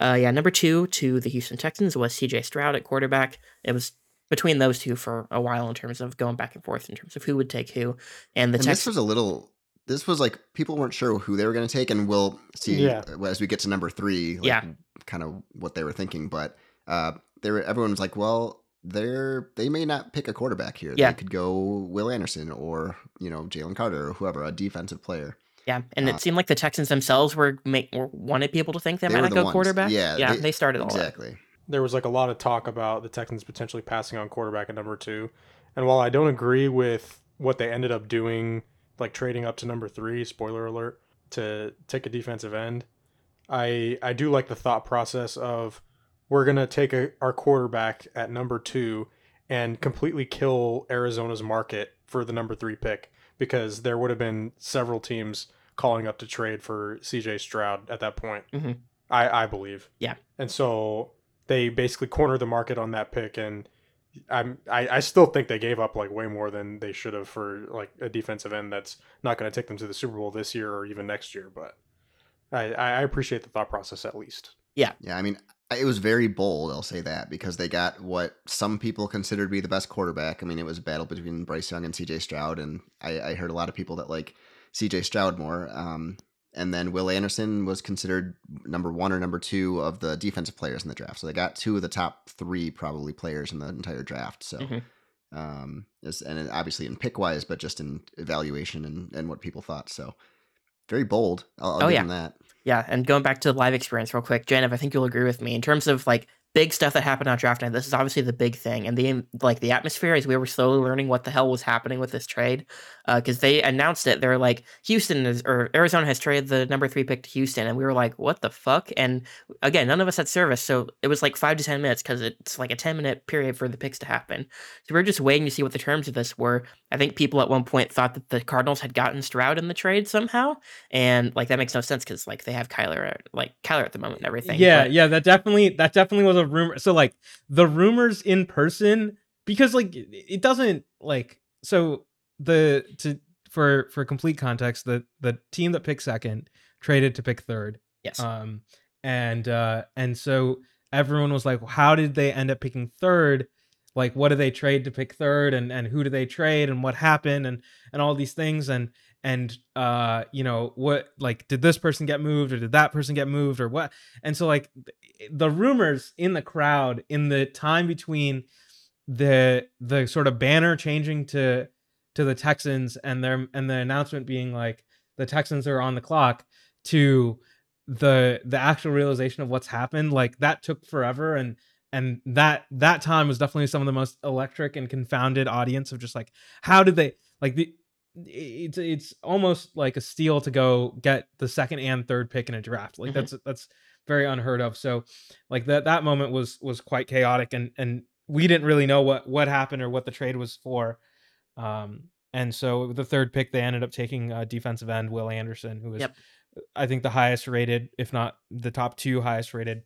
uh, yeah, number two to the Houston Texans was C.J. Stroud at quarterback. It was between those two for a while in terms of going back and forth in terms of who would take who, and the and this was a little. This was like people weren't sure who they were going to take, and we'll see Yeah. as we get to number three. Like, Yeah. kind of what they were thinking, but uh, they were. Everyone was like, "Well, they're they may not pick a quarterback here. Yeah. They could go Will Anderson or you know Jalen Carter or whoever, a defensive player." Yeah, and Uh, it seemed like the Texans themselves were make were wanted people to think they, They might not the go ones. quarterback. Yeah, yeah, they- they, started all that. Exactly. there was like a lot of talk about the Texans potentially passing on quarterback at number two. And while I don't agree with what they ended up doing, like trading up to number three, spoiler alert, to take a defensive end. I I do like the thought process of we're gonna take a, our quarterback at number two and completely kill Arizona's market for the number three pick because there would have been several teams calling up to trade for CJ Stroud at that point. Mm-hmm. I I believe. Yeah. And so they basically cornered the market on that pick and I'm I, I still think they gave up like way more than they should have for like a defensive end that's not going to take them to the Super Bowl this year or even next year. But I I appreciate the thought process at least. Yeah, yeah. I mean it was very bold. I'll say that because they got what some people consider to be the best quarterback. I mean it was a battle between Bryce Young and C.J. Stroud, and I, I heard a lot of people that like C.J. Stroud more. Um, and then Will Anderson was considered number one or number two of the defensive players in the draft. So they got two of the top three probably players in the entire draft. So, mm-hmm. um, and obviously in pick wise, but just in evaluation and, and what people thought. So very bold. I'll, I'll oh, give yeah. them that. Yeah, and going back to the live experience real quick, Jainav, I think you'll agree with me in terms of like big stuff that happened on draft night. This is obviously the big thing, and the like the atmosphere as we were slowly learning what the hell was happening with this trade, because uh, they announced it. They're like Houston is or Arizona has traded the number three pick to Houston, and we were like, what the fuck? And again, none of us had service, so it was like five to ten minutes because it's like a ten minute period for the picks to happen. So we are just waiting to see what the terms of this were. I think people at one point thought that the Cardinals had gotten Stroud in the trade somehow, and like that makes no sense because like they have Kyler like Kyler at the moment and everything. Yeah, but, yeah, that definitely that definitely was a rumor. So like the rumors in person because like it doesn't like so the to for for complete context the the team that picked second traded to pick third. Yes. Um and uh and so everyone was like how did they end up picking third? Like what do they trade to pick third? And and who do they trade? And what happened? And and all these things. And and uh you know what like did this person get moved or did that person get moved or what? And so like the rumors in the crowd in the time between the the sort of banner changing to to the Texans and their and the announcement being like the Texans are on the clock to the the actual realization of what's happened like that took forever and and that that time was definitely some of the most electric and confounded audience of just like how did they like the it's it's almost like a steal to go get the second and third pick in a draft like mm-hmm. that's that's very unheard of. So like that that moment was was quite chaotic and and we didn't really know what what happened or what the trade was for. Um and so the third pick they ended up taking a defensive end Will Anderson who was yep. I think the highest rated if not the top 2 highest rated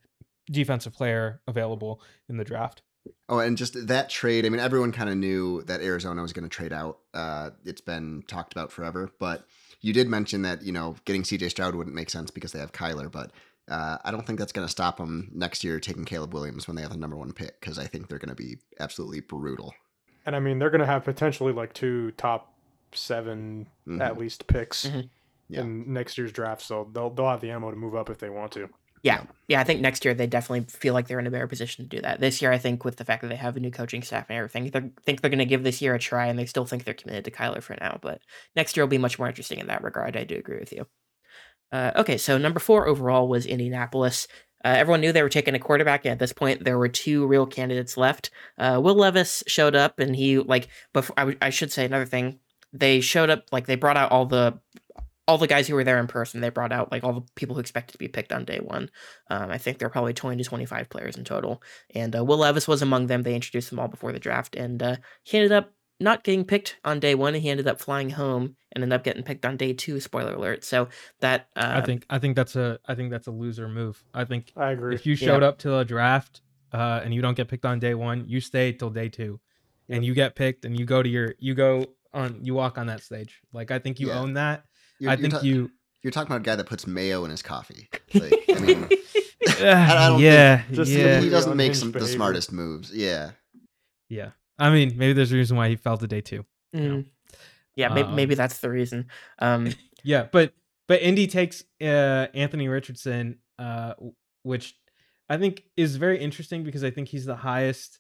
defensive player available in the draft. Oh, and just that trade. I mean, everyone kind of knew that Arizona was going to trade out. Uh, it's been talked about forever, but you did mention that you know getting CJ Stroud wouldn't make sense because they have Kyler. But uh, I don't think that's going to stop them next year taking Caleb Williams when they have the number one pick because I think they're going to be absolutely brutal. And I mean, they're going to have potentially like two top 7 mm-hmm. at least picks mm-hmm. yeah. in next year's draft, so they'll they'll have the ammo to move up if they want to. Yeah, yeah, I think next year they definitely feel like they're in a better position to do that. This year, I think with the fact that they have a new coaching staff and everything, they think they're going to give this year a try, and they still think they're committed to Kyler for now. But next year will be much more interesting in that regard. I do agree with you. Uh, okay, so number four overall was Indianapolis. Uh, everyone knew they were taking a quarterback. And at this point, there were two real candidates left. Uh, Will Levis showed up, and he like before. I, w- I should say another thing. They showed up like they brought out all the all the guys who were there in person. They brought out like all the people who expected to be picked on day one. Um, I think there were probably twenty to twenty five players in total, and uh, Will Levis was among them. They introduced them all before the draft, and uh, he ended up not getting picked on day one. He ended up flying home and ended up getting picked on day two. Spoiler alert. So that uh, I think I think that's a I think that's a loser move. I think I agree. If you showed yeah. up to the draft uh, and you don't get picked on day one, you stay till day two, yep. and you get picked and you go to your you go on you walk on that stage. Like I think you yeah. own that. You're, I think ta- you. You're talking about a guy that puts mayo in his coffee. Like, I mean, I, I don't yeah, yeah. He doesn't make some the smartest moves. Yeah. Yeah. I mean, maybe there's a reason why he fell to day two. Mm. You know? Yeah, maybe, um, maybe that's the reason. Um, yeah, but but Indy takes uh, Anthony Richardson, uh, which I think is very interesting because I think he's the highest.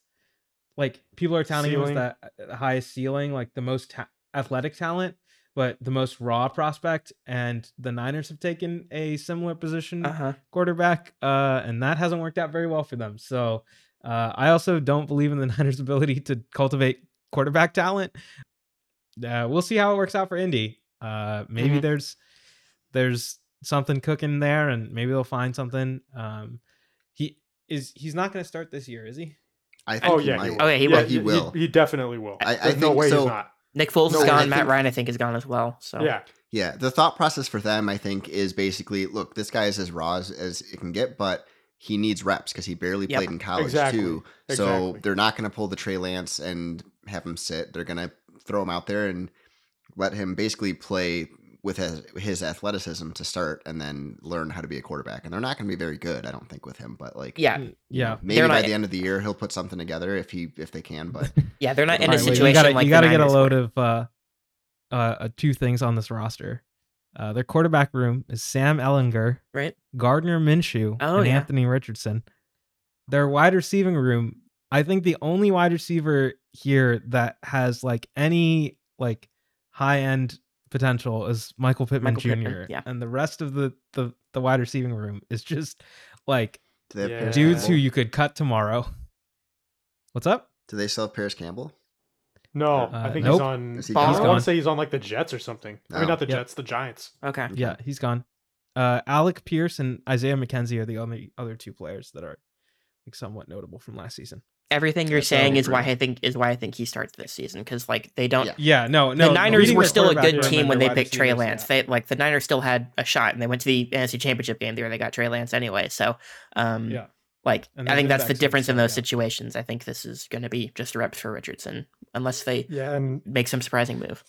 Like people are telling him that the highest ceiling, like the most ta- athletic talent, but the most raw prospect. And the Niners have taken a similar position uh-huh. quarterback, uh, and that hasn't worked out very well for them. So uh, I also don't believe in the Niners' ability to cultivate quarterback talent. uh, we'll see how it works out for Indy. Uh, maybe Mhm. there's there's something cooking there, and maybe they'll find something. Um, he is he's not going to start this year, is he? I think Oh he yeah, might. he will. Oh, yeah, he yeah, will. He will. He, definitely will. I- I There's no way so. he's not. Nick Foles No, is gone. Matt think- Ryan, I think, is gone as well. So Yeah, Yeah, the thought process for them, I think, is basically look, this guy is as raw as, as it can get, but he needs reps because he barely Yep. played in college Exactly. too. So Exactly. they're not going to pull the Trey Lance and have him sit. They're going to throw him out there and let him basically play with his, his athleticism to start and then learn how to be a quarterback. And they're not going to be very good, I don't think, with him. But like, yeah, Yeah. maybe They're by not- the end of the year he'll put something together if he if they can. But yeah, they're not in a right, well, you situation you gotta, like you gotta get a load were. of uh, uh, uh, two things on this roster. Uh, their quarterback room is Sam Ehlinger, right. Gardner Minshew, Oh, and yeah. Anthony Richardson. Their wide receiving room, I think the only wide receiver here that has like any like high end potential is Michael Pittman Michael Jr. Pittman, yeah. And the rest of the, the the wide receiving room is just like do they have Yeah. Dudes who you could cut tomorrow. What's up? do they still have Parris Campbell? no, Uh, I think nope. he's on. Is he I want to say he's on like the Jets or something. I mean, Oh. not the Yep. Jets, the Giants. Okay. Yeah, he's gone. Uh, Alec Pierce and Isaiah McKenzie are the only other two players that are like somewhat notable from last season. Everything you're That's saying is why I think is why I think he starts this season because like they don't. Yeah. Yeah, no, no. the Niners reading were still a good team when they picked Trey Lance. yeah. They like the Niners still had a shot, and they went to the NFC Championship game there. They got Trey Lance anyway. So, um, Yeah. like I think that's the difference in those yeah. situations. I think this is going to be just a reps for Richardson, unless they Yeah, and make some surprising move.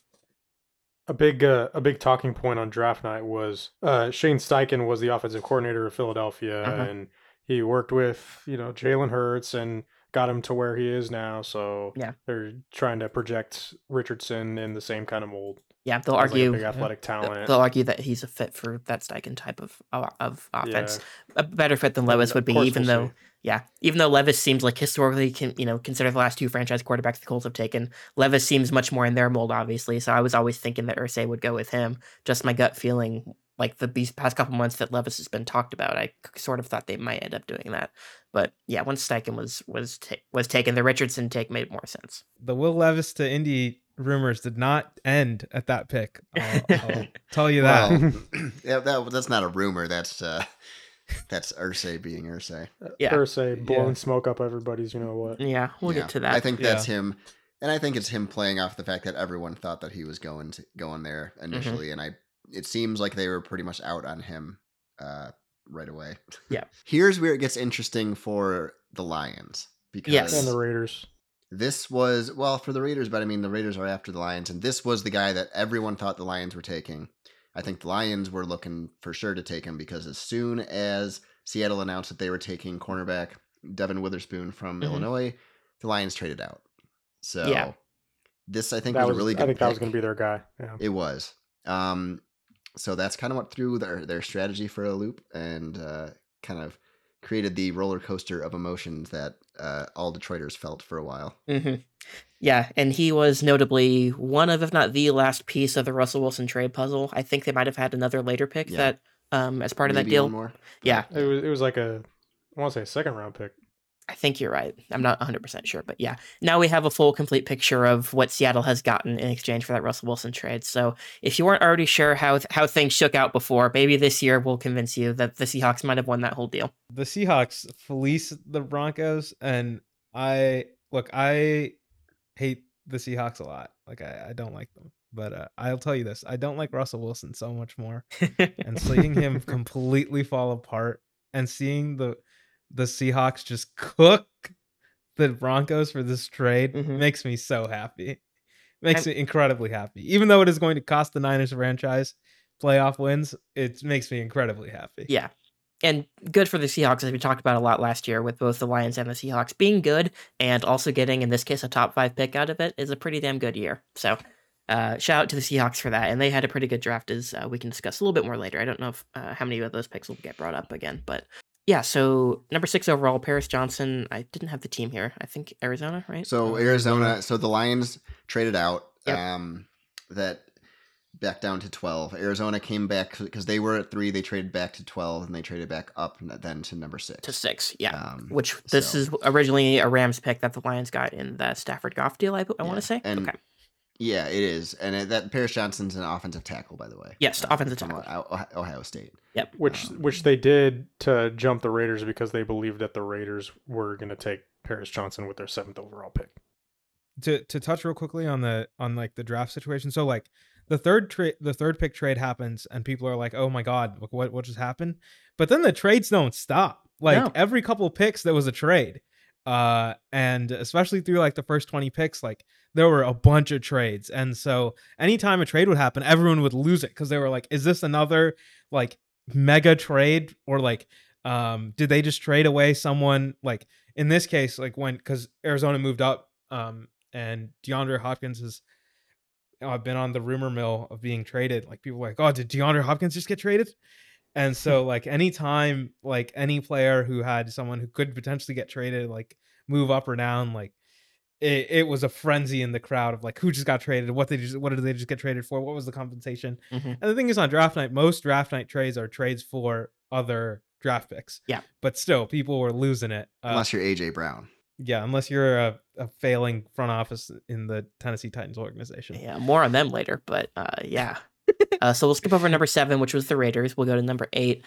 a big uh, a big talking point on draft night was uh, Shane Steichen was the offensive coordinator of Philadelphia, Uh-huh. and he worked with you know Jalen Hurts and got him to where he is now. So Yeah. they're trying to project Richardson in the same kind of mold. Yeah, they'll as, like, argue. big athletic talent. They'll argue that he's a fit for that Steichen type of of offense. Yeah. A better fit than But Levis would be, even we'll though see. Yeah, even though Levis seems like historically, can you know, consider the last two franchise quarterbacks the Colts have taken, Levis seems much more in their mold, obviously. So I was always thinking that Irsay would go with him. Just my gut feeling, like the these past couple months that Levis has been talked about, I sort of thought they might end up doing that. But yeah, once Steichen was was ta- was taken, the Richardson take made more sense. The Will Levis to Indy rumors did not end at that pick. I'll, I'll tell you that. Well, yeah, that, that's not a rumor. That's uh, that's Irsay being Irsay. Yeah. Irsay blowing Yeah. smoke up everybody's, you know what? Yeah, we'll Yeah, get to that. I think Yeah. that's him, and I think it's him playing off the fact that everyone thought that he was going to going there Mm-hmm. initially, and I it seems like they were pretty much out on him uh, right away. Yeah. Here's where it gets interesting for the Lions because Yes. And the Raiders. this was well for the Raiders, but I mean the Raiders are after the Lions, and this was the guy that everyone thought the Lions were taking. I think the Lions were looking for sure to take him because as soon as Seattle announced that they were taking cornerback Devon Witherspoon from Mhm. Illinois, the Lions traded out. So Yeah. this I think was, was, a really good. I think that was going to be their guy. Yeah. It was. Um, so that's kind of what threw their their strategy for a loop and uh, kind of created the roller coaster of emotions that uh, all Detroiters felt for a while. hmm Yeah, and he was notably one of, if not the last piece of the Russell Wilson trade puzzle. I think they might have had another later pick Yeah. that, um, as part of that deal. more. Yeah. It was it was like a I want to say a second round pick. I think you're right. I'm not 100% sure, but yeah. Now we have a full, complete picture of what Seattle has gotten in exchange for that Russell Wilson trade. So if you weren't already sure how how things shook out before, maybe this year will convince you that the Seahawks might have won that whole deal. the Seahawks fleece the Broncos, and I look, I hate the Seahawks a lot. Like I, I don't like them, but uh, I'll tell you this: I don't like Russell Wilson so much more. And seeing him completely fall apart, and seeing the the Seahawks just cook the Broncos for this trade Mhm. makes me so happy. Makes I'm- me incredibly happy. Even though it is going to cost the Niners franchise playoff wins, it makes me incredibly happy. Yeah. And good for the Seahawks, as we talked about a lot last year with both the Lions and the Seahawks being good and also getting, in this case, a top five pick out of it is a pretty damn good year. So uh, shout out to the Seahawks for that. And they had a pretty good draft, as uh, we can discuss a little bit more later. I don't know if uh, how many of those picks will get brought up again, but yeah. So number six overall, Paris Johnson. I didn't have the team here. I think Arizona, right? So Arizona, so the Lions traded out. Yep. Um, that back down to twelve. Arizona came back because they were at three. They traded back to twelve, and they traded back up then to number six. to six, yeah. Um, Which this so- is originally a Rams pick that the Lions got in the Stafford Goff deal. I, I want to say. and okay. Yeah, it is, and it, that Paris Johnson's an offensive tackle, by the way. Yes, Uh, offensive from tackle. Ohio, Ohio State. Yep. Which Um, which they did to jump the Raiders because they believed that the Raiders were going to take Paris Johnson with their seventh overall pick. to to touch real quickly on the on like the draft situation. So like the third trade the third pick trade happens and people are like, "Oh my god, what what just happened?" But then the trades don't stop. Like No. every couple picks there was a trade. Uh and especially through like the first 20 picks like there were a bunch of trades. And so anytime a trade would happen, everyone would lose it cuz they were like, "Is this another like mega trade or like um did they just trade away someone like in this case like when cuz Arizona moved up um and DeAndre Hopkins has i've been on the rumor mill of being traded. Like people were like, oh, did DeAndre Hopkins just get traded? And so like anytime like any player who had someone who could potentially get traded, like move up or down, like it, it was a frenzy in the crowd of like who just got traded, what they just what did they just get traded for, what was the compensation? Mhm. And the thing is on draft night, most draft night trades are trades for other draft picks. Yeah. But still, people were losing it. Uh, Unless you're AJ Brown. yeah, unless you're a, a failing front office in the Tennessee Titans organization. Yeah, more on them later, but uh, yeah. Uh, so we'll skip over number seven, which was the Raiders. We'll go to number eight.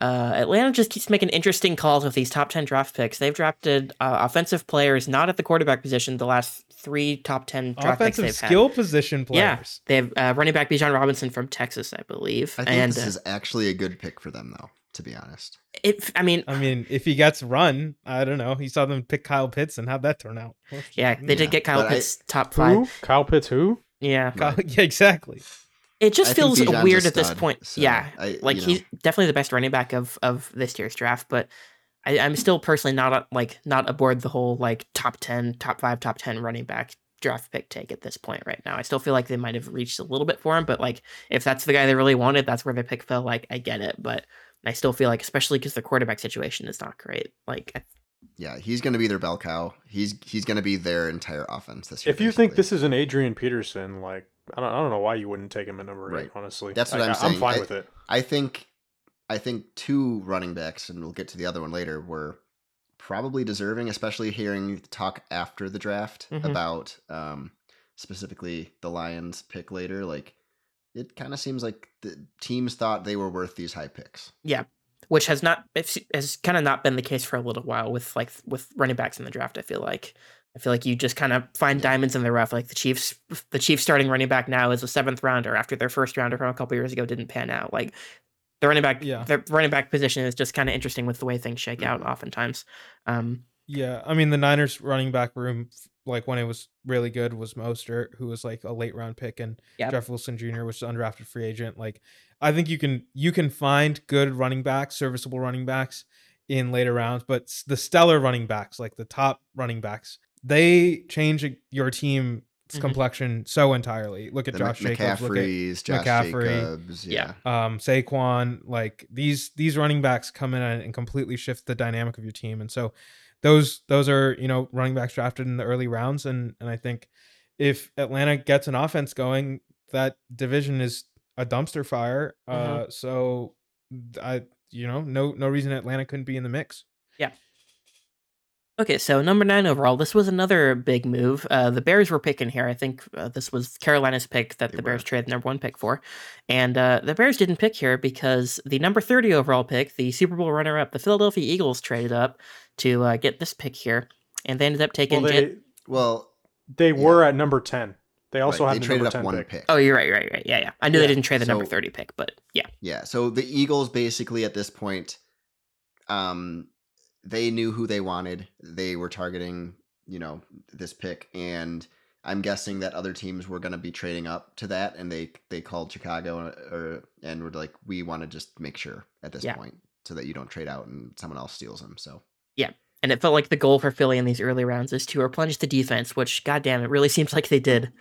Uh, Atlanta just keeps making interesting calls with these top 10 draft picks. They've drafted uh, offensive players not at the quarterback position the last three top 10 draft picks Offensive they've skill had. position Yeah. players. They have uh, running back Bijan Robinson from Texas, I believe. I think and this uh, is actually a good pick for them, though. To be honest, it, I mean, I mean, if he gets run, I don't know. He saw them pick Kyle Pitts and how'd that turn out? yeah, they Yeah, did get Kyle but I- Pitts top five. Who? Kyle Pitts? Who? Yeah. Kyle, yeah, exactly. It just I feels weird at this point. so yeah. I- like you know. he's definitely the best running back of of this year's draft, but I, I'm still personally not like not aboard the whole like top ten, top five, top ten running back draft pick take at this point right now. I still feel like they might have reached a little bit for him, but like if that's the guy they really wanted, that's where the pick fell. Like I get it, but I still feel like, especially because the quarterback situation is not great. Like I- yeah, he's going to be their bell cow. He's he's going to be their entire offense this year. If you think this is an Adrian Peterson, like I don't, I don't know why you wouldn't take him at number eight. Right. Honestly, That's what Like, I'm I- I'm fine I- with it. I think I think two running backs, and we'll get to the other one later, were probably deserving, especially hearing talk after the draft Mhm. about um, specifically the Lions pick later. Like it kind of seems like the teams thought they were worth these high picks. Yeah, which has not has kind of not been the case for a little while with like with running backs in the draft. I feel like I feel like you just kind of find diamonds in the rough. Like the Chiefs, the Chiefs starting running back now is a seventh rounder after their first rounder from a couple years ago didn't pan out. Like the running back, Yeah. the running back position is just kind of interesting with the way things shake out. Mhm. Oftentimes, um, Yeah, I mean the Niners running back room, like when it was really good, was Mostert, who was like a late round pick, and Yep. Jeff Wilson Jr., which is undrafted free agent. Like, I think you can you can find good running backs, serviceable running backs in later rounds, but the stellar running backs, like the top running backs, they change your team's Mhm. complexion so entirely. Look at The Josh Mc- Jacobs, look at Josh McCaffrey. Jacobs, Yeah. yeah. um Saquon, like these these running backs come in and, and completely shift the dynamic of your team. And so those those are, you know, running backs drafted in the early rounds and and I think if Atlanta gets an offense going, that division is a dumpster fire. Uh so I you know, no no reason Atlanta couldn't be in the mix. Okay, so number nine overall, this was another big move. Uh, the Bears were picking here. I think uh, this was Carolina's pick that They the Bears were. traded number one pick for. And uh, the Bears didn't pick here because the number 30 overall pick, the Super Bowl runner up, the Philadelphia Eagles traded up to uh, get this pick here. And they ended up taking. Well, Jan- they Well, they were at number ten. They also right, had they the number traded up ten one pick. pick. oh, you're right, right, right. Yeah, yeah. I knew Yeah, they didn't trade the number 30 pick, but yeah. Yeah. So the Eagles basically at this point, um, they knew who they wanted. They were targeting, you know, this pick, and I'm guessing that other teams were going to be trading up to that, and they they called Chicago uh, or and were like, we want to just make sure at this Yeah. point so that you don't trade out and someone else steals them. So yeah, And it felt like the goal for Philly in these early rounds is to replenish the defense, which, goddamn, it really seems like they did.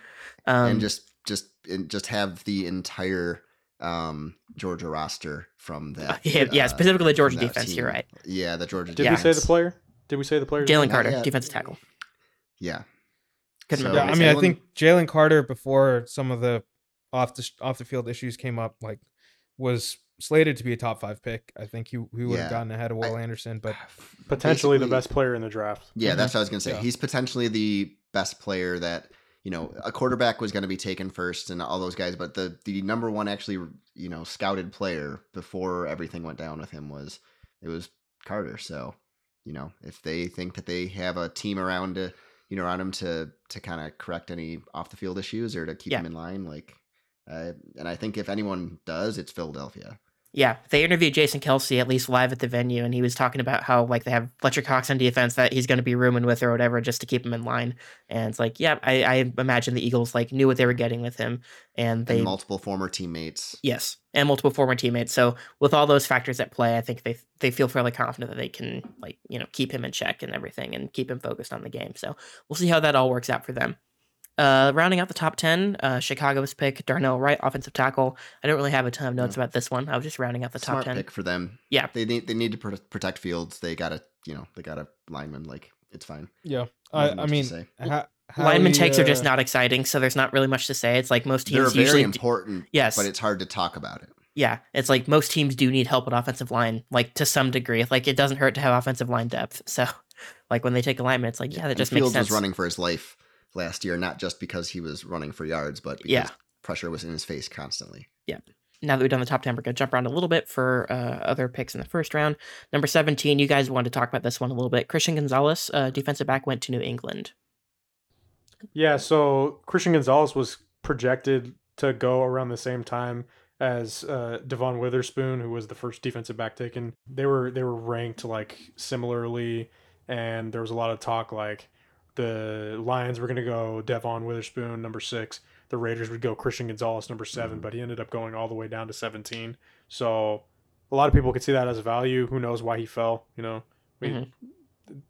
Um, and just just and just have the entire um Georgia roster from that. yeah, yeah, uh, specifically the Georgia from that defense. You're right. Yeah, the Georgia. Did Yeah. we say the player? Did we say the player? Jalen Carter, yet. defensive tackle. Yeah. So- Yeah, I name. mean, I think Jalen Carter before some of the off the off the field issues came up, like was slated to be a top five pick. I think he he would have Yeah. gotten ahead of Will Anderson, but Potentially the best player in the draft. Yeah, Mhm. that's what I was gonna say. Yeah. He's potentially the best player that you know, a quarterback was going to be taken first and all those guys, but the the number one actually, you know, scouted player before everything went down with him was it was Carter. So, you know, if they think that they have a team around to, you know, around him to to kind of correct any off the field issues or to keep Yeah. him in line, like, uh, and I think if anyone does, it's Philadelphia. Yeah, they interviewed Jason Kelce at least live at the venue, and he was talking about how like they have Fletcher Cox on defense that he's going to be rooming with or whatever just to keep him in line. And it's like, yeah, I, I imagine the Eagles like knew what they were getting with him, and they and multiple former teammates. yes, and multiple former teammates. So with all those factors at play, I think they they feel fairly confident that they can like you know keep him in check and everything, and keep him focused on the game. So we'll see how that all works out for them. Uh, rounding out the top 10, uh, Chicago's pick, Darnell Wright, offensive tackle. I don't really have a ton of notes about this one. I was just rounding out the top Smart 10. pick for them. Yeah. they need they need to pr- protect fields. They got to you know they got a lineman. Like it's fine. Yeah, I, I mean, say. ha- Lineman Howie, takes are just uh, not exciting, so there's not really much to say. It's like most They're teams very usually. d- important, yes. but it's hard to talk about it. yeah, it's like most teams do need help with offensive line, like to some degree. Like it doesn't hurt to have offensive line depth. So, like when they take a lineman, it's like, yeah, that just makes sense. Fields sense. was running for his life last year, not just because he was running for yards, but because Yeah. pressure was in his face constantly. Yeah. Now that we've done the top 10, we're going to jump around a little bit for uh, other picks in the first round. Number 17, you guys wanted to talk about this one a little bit. Christian Gonzalez, uh, defensive back, went to New England. Yeah, so Christian Gonzalez was projected to go around the same time as uh, Devon Witherspoon, who was the first defensive back taken. They were they were ranked like similarly, and there was a lot of talk like the Lions were going to go Devon Witherspoon number six. The Raiders would go Christian Gonzalez number 7 Mhm. but he ended up going all the way down to seventeen. So a lot of people could see that as a value. Who knows why he fell? You know, I mean,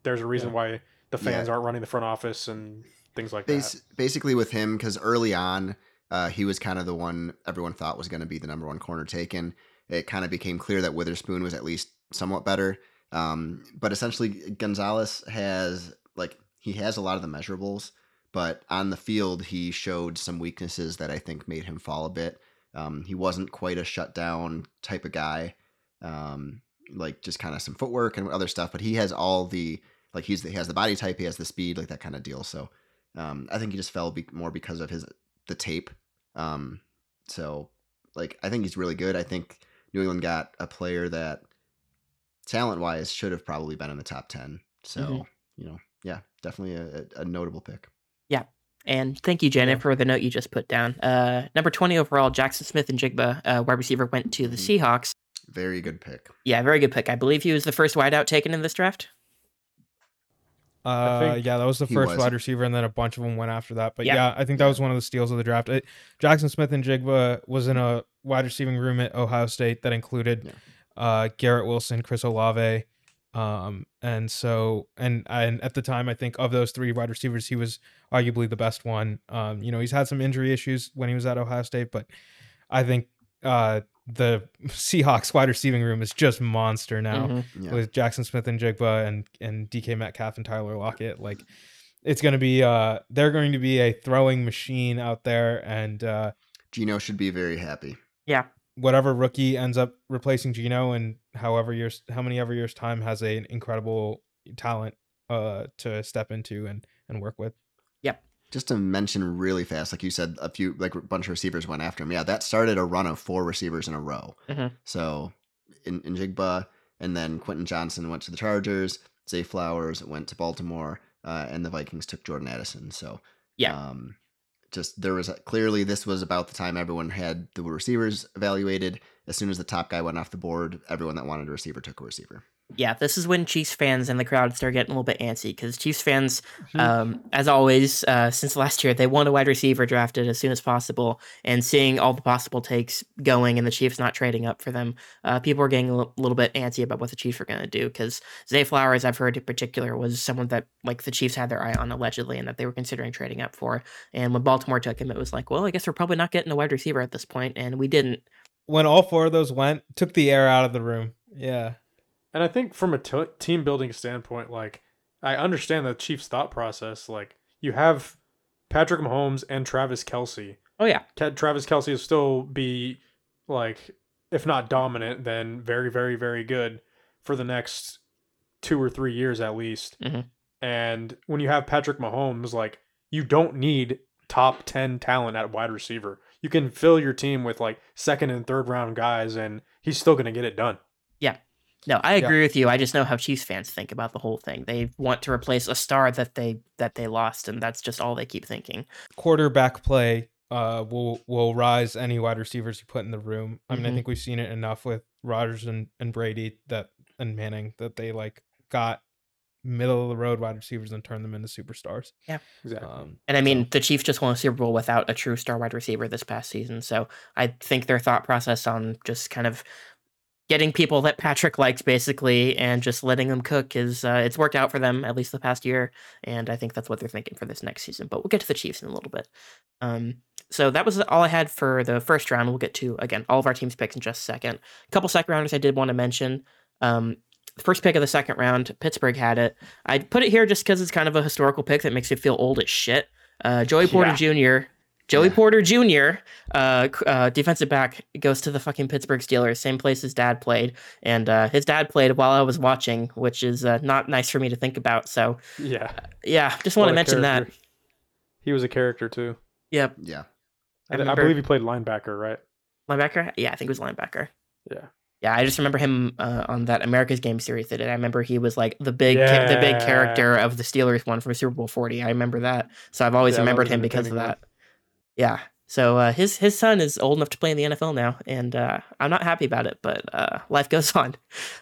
there's a reason Yeah. why the fans Yeah. aren't running the front office and things like Bas- that. basically, with him, because early on, uh, he was kind of the one everyone thought was going to be the number one corner taken. It kind of became clear that Witherspoon was at least somewhat better. Um, but essentially, Gonzalez has like he has a lot of the measurables, but on the field he showed some weaknesses that I think made him fall a bit. Um, he wasn't quite a shutdown type of guy, um, like just kind of some footwork and other stuff. But he has all the like he's he has the body type, he has the speed, like that kind of deal. So um, I think he just fell be- more because of his the tape. Um, so like I think he's really good. I think New England got a player that talent wise should have probably been in the top ten. So Mhm. you know, yeah, definitely a, a a notable pick. Yeah. And thank you, Janet, Yeah. for the note you just put down. Uh, number 20 overall, Jaxon Smith-Njigba, uh, wide receiver, went to the Mhm. Seahawks. Very good pick. Yeah, very good pick. I believe he was the first wideout taken in this draft. Uh, yeah, that was the first was. wide receiver, and then a bunch of them went after that. But Yeah. yeah, I think that was one of the steals of the draft. It, Jaxon Smith-Njigba was in a wide receiving room at Ohio State that included Yeah. uh, Garrett Wilson, Chris Olave, um, and so and and at the time, I think of those three wide receivers, he was arguably the best one. Um, you know, he's had some injury issues when he was at Ohio State, but I think uh, the Seahawks wide receiving room is just monster now Mhm. Yeah. with Jaxon Smith-Njigba and and DK Metcalf and Tyler Lockett. Like it's going to be uh they're going to be a throwing machine out there and uh Gino should be very happy. Yeah. whatever rookie ends up replacing Gino and however years how many ever years time has a, an incredible talent uh to step into and and work with. Yep. Just to mention really fast, like you said, a few like a bunch of receivers went after him. Yeah, that started a run of four receivers in a row. Mhm. So in, in Jigba, and then Quentin Johnston went to the Chargers. Zay Flowers went to Baltimore, uh, and the Vikings took Jordan Addison. So Yeah. um, just there was clearly this was about the time everyone had the receivers evaluated. As soon as the top guy went off the board, everyone that wanted a receiver took a receiver. Yeah, this is when Chiefs fans and the crowd start getting a little bit antsy because Chiefs fans, Hmm. um, as always, uh, since last year, they want a wide receiver drafted as soon as possible. And seeing all the possible takes going and the Chiefs not trading up for them, uh, people are getting a little bit antsy about what the Chiefs are going to do. Because Zay Flowers, I've heard in particular, was someone that like the Chiefs had their eye on allegedly and that they were considering trading up for. And when Baltimore took him, it was like, well, I guess we're probably not getting a wide receiver at this point, and we didn't. When all four of those went, took the air out of the room. Yeah. And I think from a t- team building standpoint, like I understand the Chiefs' thought process. Like you have Patrick Mahomes and Travis Kelce. Oh yeah, Travis Kelce will still be like, if not dominant, then very, very, very good for the next two or three years at least. Mhm. And when you have Patrick Mahomes, like you don't need top 10 talent at wide receiver. You can fill your team with like second and third round guys, and he's still going to get it done. No, I Yeah. agree with you. I just know how Chiefs fans think about the whole thing. They want to replace a star that they that they lost, and that's just all they keep thinking. quarterback play uh will will rise any wide receivers you put in the room. I mean, I Mhm. think we've seen it enough with Rodgers and, and Brady that and Manning that they like got middle of the road wide receivers and turned them into superstars. Yeah, exactly. Um, And I so- mean, the Chiefs just won a Super Bowl without a true star wide receiver this past season. So I think their thought process on just kind of getting people that Patrick likes basically and just letting them cook is uh, it's worked out for them at least the past year. And I think that's what they're thinking for this next season. But we'll get to the Chiefs in a little bit. Um, so that was all I had for the first round. We'll get to again all of our teams picks in just a second. A couple second rounders I did want to mention. Um, the first pick of the second round, Pittsburgh had it. I put it here just because it's kind of a historical pick that makes you feel old as shit. Uh, Joey Porter Jr. Joey Yeah. Porter Jr. Uh, uh, defensive back goes to the fucking Pittsburgh Steelers, same place his dad played, and uh, his dad played while I was watching, which is uh, not nice for me to think about. So yeah. yeah, just want to a mention that. He was a character too. Yep, Yeah. I I, I believe he played linebacker, right? linebacker. Yeah, I think it was linebacker. Yeah. Yeah, I just remember him uh, on that America's Game series they did. I remember he was like the big, ca- the big character of the Steelers one from Super Bowl Forty. I remember that, so I've always Yeah, remembered him because of entertaining that. Yeah. So uh, his his son is old enough to play in the NFL now, and uh, I'm not happy about it, but uh, life goes on.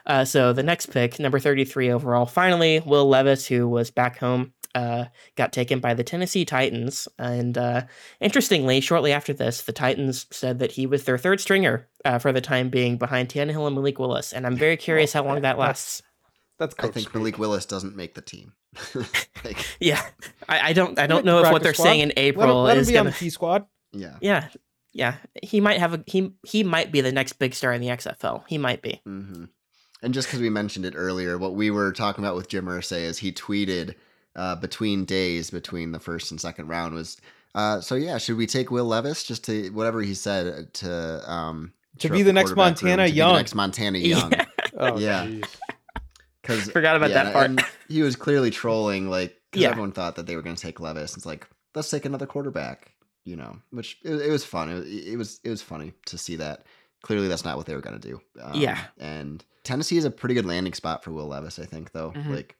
Uh, so the next pick, number 33 overall, finally Will Levis, who was back home, uh, got taken by the Tennessee Titans. And uh, interestingly, shortly after this, the Titans said that he was their third stringer uh, for the time being behind Tannehill and Malik Willis. And I'm very curious how long that lasts. That's I think. Malik Willis doesn't make the team. like, Yeah, I, I don't I don't know if what they're saying in Let him, April let him is be on gonna. the T squad. yeah. Yeah, yeah, he might have a he he might be the next big star in the XFL. He might be. hmm And just because we mentioned it earlier, what we were talking about with Jim Irsay is he tweeted uh, between days between the first and second round was, uh, so yeah, should we take Will Levis just to whatever he said uh, to um To be the next quarterback room, Montana to be the Young. next Montana Young. Yeah. Oh, Yeah. jeez. Because Forgot about that part. he was clearly trolling, like, Yeah. everyone thought that they were going to take Levis. It's like, let's take another quarterback, you know, which it, it was fun. It, was- it was it was funny to see that. Clearly, that's not what they were going to do. Um, Yeah. and Tennessee is a pretty good landing spot for Will Levis, I think, though. Mhm. Like,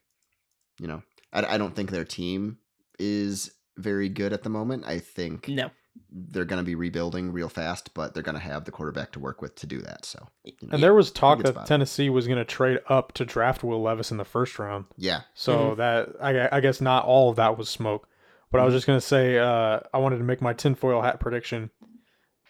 you know, I, I don't think their team is very good at the moment. I think No. They're going to be rebuilding real fast, but they're going to have the quarterback to work with to do that. So, you know, And there was talk that. Tennessee was going to trade up to draft Will Levis in the first round. yeah, So Mm-hmm. that I, I guess not all of that was smoke. But I was just going to say uh, I wanted to make my tinfoil hat prediction.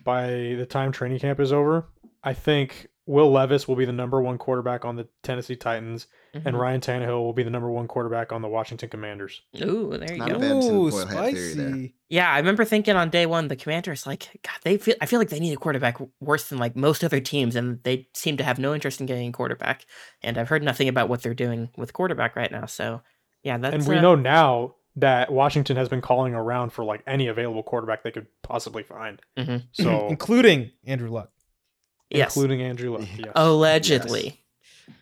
By the time training camp is over, I think Will Levis will be the number one quarterback on the Tennessee Titans, and Mhm. Ryan Tannehill will be the number one quarterback on the Washington Commanders. Ooh, there you Not go. bad Ooh, tinfoil hat theory there. spicy. Yeah, I remember thinking on day one, the Commanders like, God, they feel. I feel like they need a quarterback worse than like most other teams, and they seem to have no interest in getting a quarterback. And I've heard nothing about what they're doing with quarterback right now. So, yeah, that's and we uh, know now that Washington has been calling around for like any available quarterback they could possibly find. Mhm. So including Andrew Luck. Yes, including Andrew Luck. Yes. allegedly.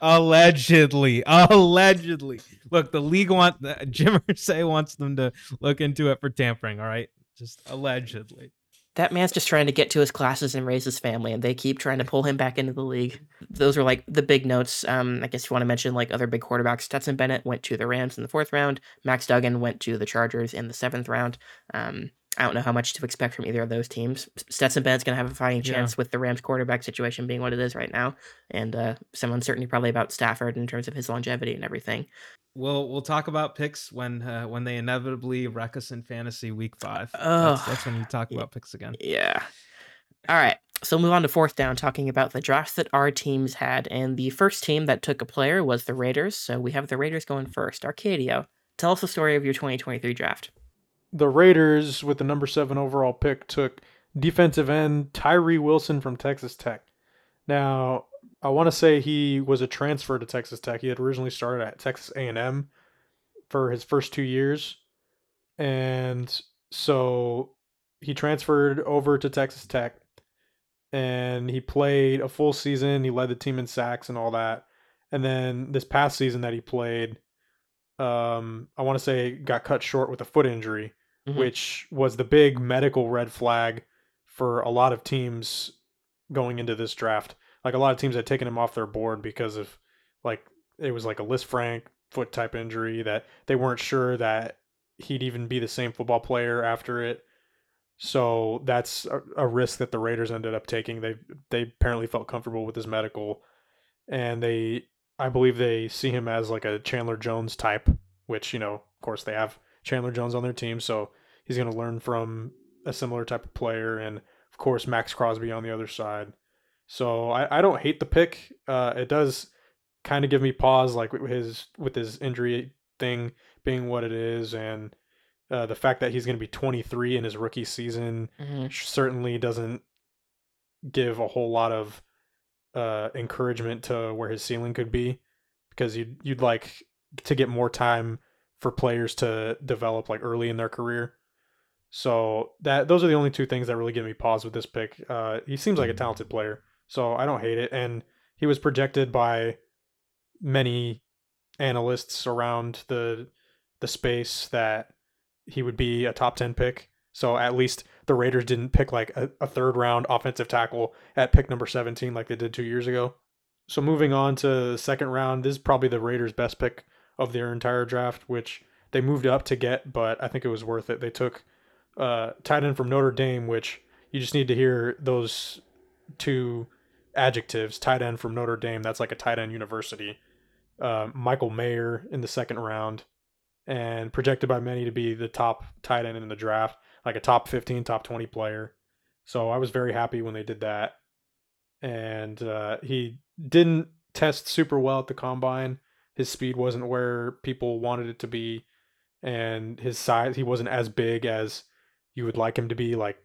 Allegedly, allegedly. Look, the league want Jim Irsay wants them to look into it for tampering. All right, just allegedly. That man's just trying to get to his classes and raise his family, and they keep trying to pull him back into the league. Those are like the big notes. Um, I guess you want to mention like other big quarterbacks. Stetson Bennett went to the Rams in the fourth round. Max Duggan went to the Chargers in the seventh round. Um, I don't know how much to expect from either of those teams. Stetson Bennett's going to have a fighting Yeah. chance with the Rams quarterback situation being what it is right now, and uh, some uncertainty probably about Stafford in terms of his longevity and everything. We'll we'll talk about picks when uh, when they inevitably wreck us in fantasy week five. Ugh. That's, that's when you talk about picks again. Yeah. All right. So move on to fourth down, talking about the drafts that our teams had. And the first team that took a player was the Raiders. So we have the Raiders going first. Arcadio, tell us the story of your 2023 draft. The Raiders, with the number seven overall pick, took defensive end Tyree Wilson from Texas Tech. Now, I want to say he was a transfer to Texas Tech. He had originally started at Texas A&M for his first two years, and so he transferred over to Texas Tech, and he played a full season. He led the team in sacks and all that. And then this past season that he played, um, I want to say got cut short with a foot injury Mhm. which was the big medical red flag for a lot of teams going into this draft. Like a lot of teams had taken him off their board because of like it was like a Lisfranc foot type injury that they weren't sure that he'd even be the same football player after it. So that's a, a risk that the Raiders ended up taking. They they apparently felt comfortable with his medical, and they I believe they see him as like a Chandler Jones type, which you know of course they have Chandler Jones on their team, so he's going to learn from a similar type of player, and of course Maxx Crosby on the other side. So I, I don't hate the pick. Uh, it does kind of give me pause, like with his with his injury thing being what it is, and uh, the fact that he's going to be 23 in his rookie season Mhm. certainly doesn't give a whole lot of uh, encouragement to where his ceiling could be, because you'd you'd like to get more time for players to develop like early in their career. So that those are the only two things that really give me pause with this pick. Uh, he seems like a talented player, so I don't hate it, and he was projected by many analysts around the the space that he would be a top 10 pick. So at least the Raiders didn't pick like a, a third round offensive tackle at pick number 17 like they did 2 years ago. So moving on to the second round, this is probably the Raiders best pick of their entire draft, which they moved up to get, but I think it was worth it. They took uh tight end from Notre Dame, which you just need to hear those two adjectives, tight end from Notre Dame. That's like a tight end university. Uh, Michael Mayer in the second round, and projected by many to be the top tight end in the draft, like a top 15, top 20 player. So I was very happy when they did that. And uh, he didn't test super well at the combine. His speed wasn't where people wanted it to be, and his size, he wasn't as big as you would like him to be. Like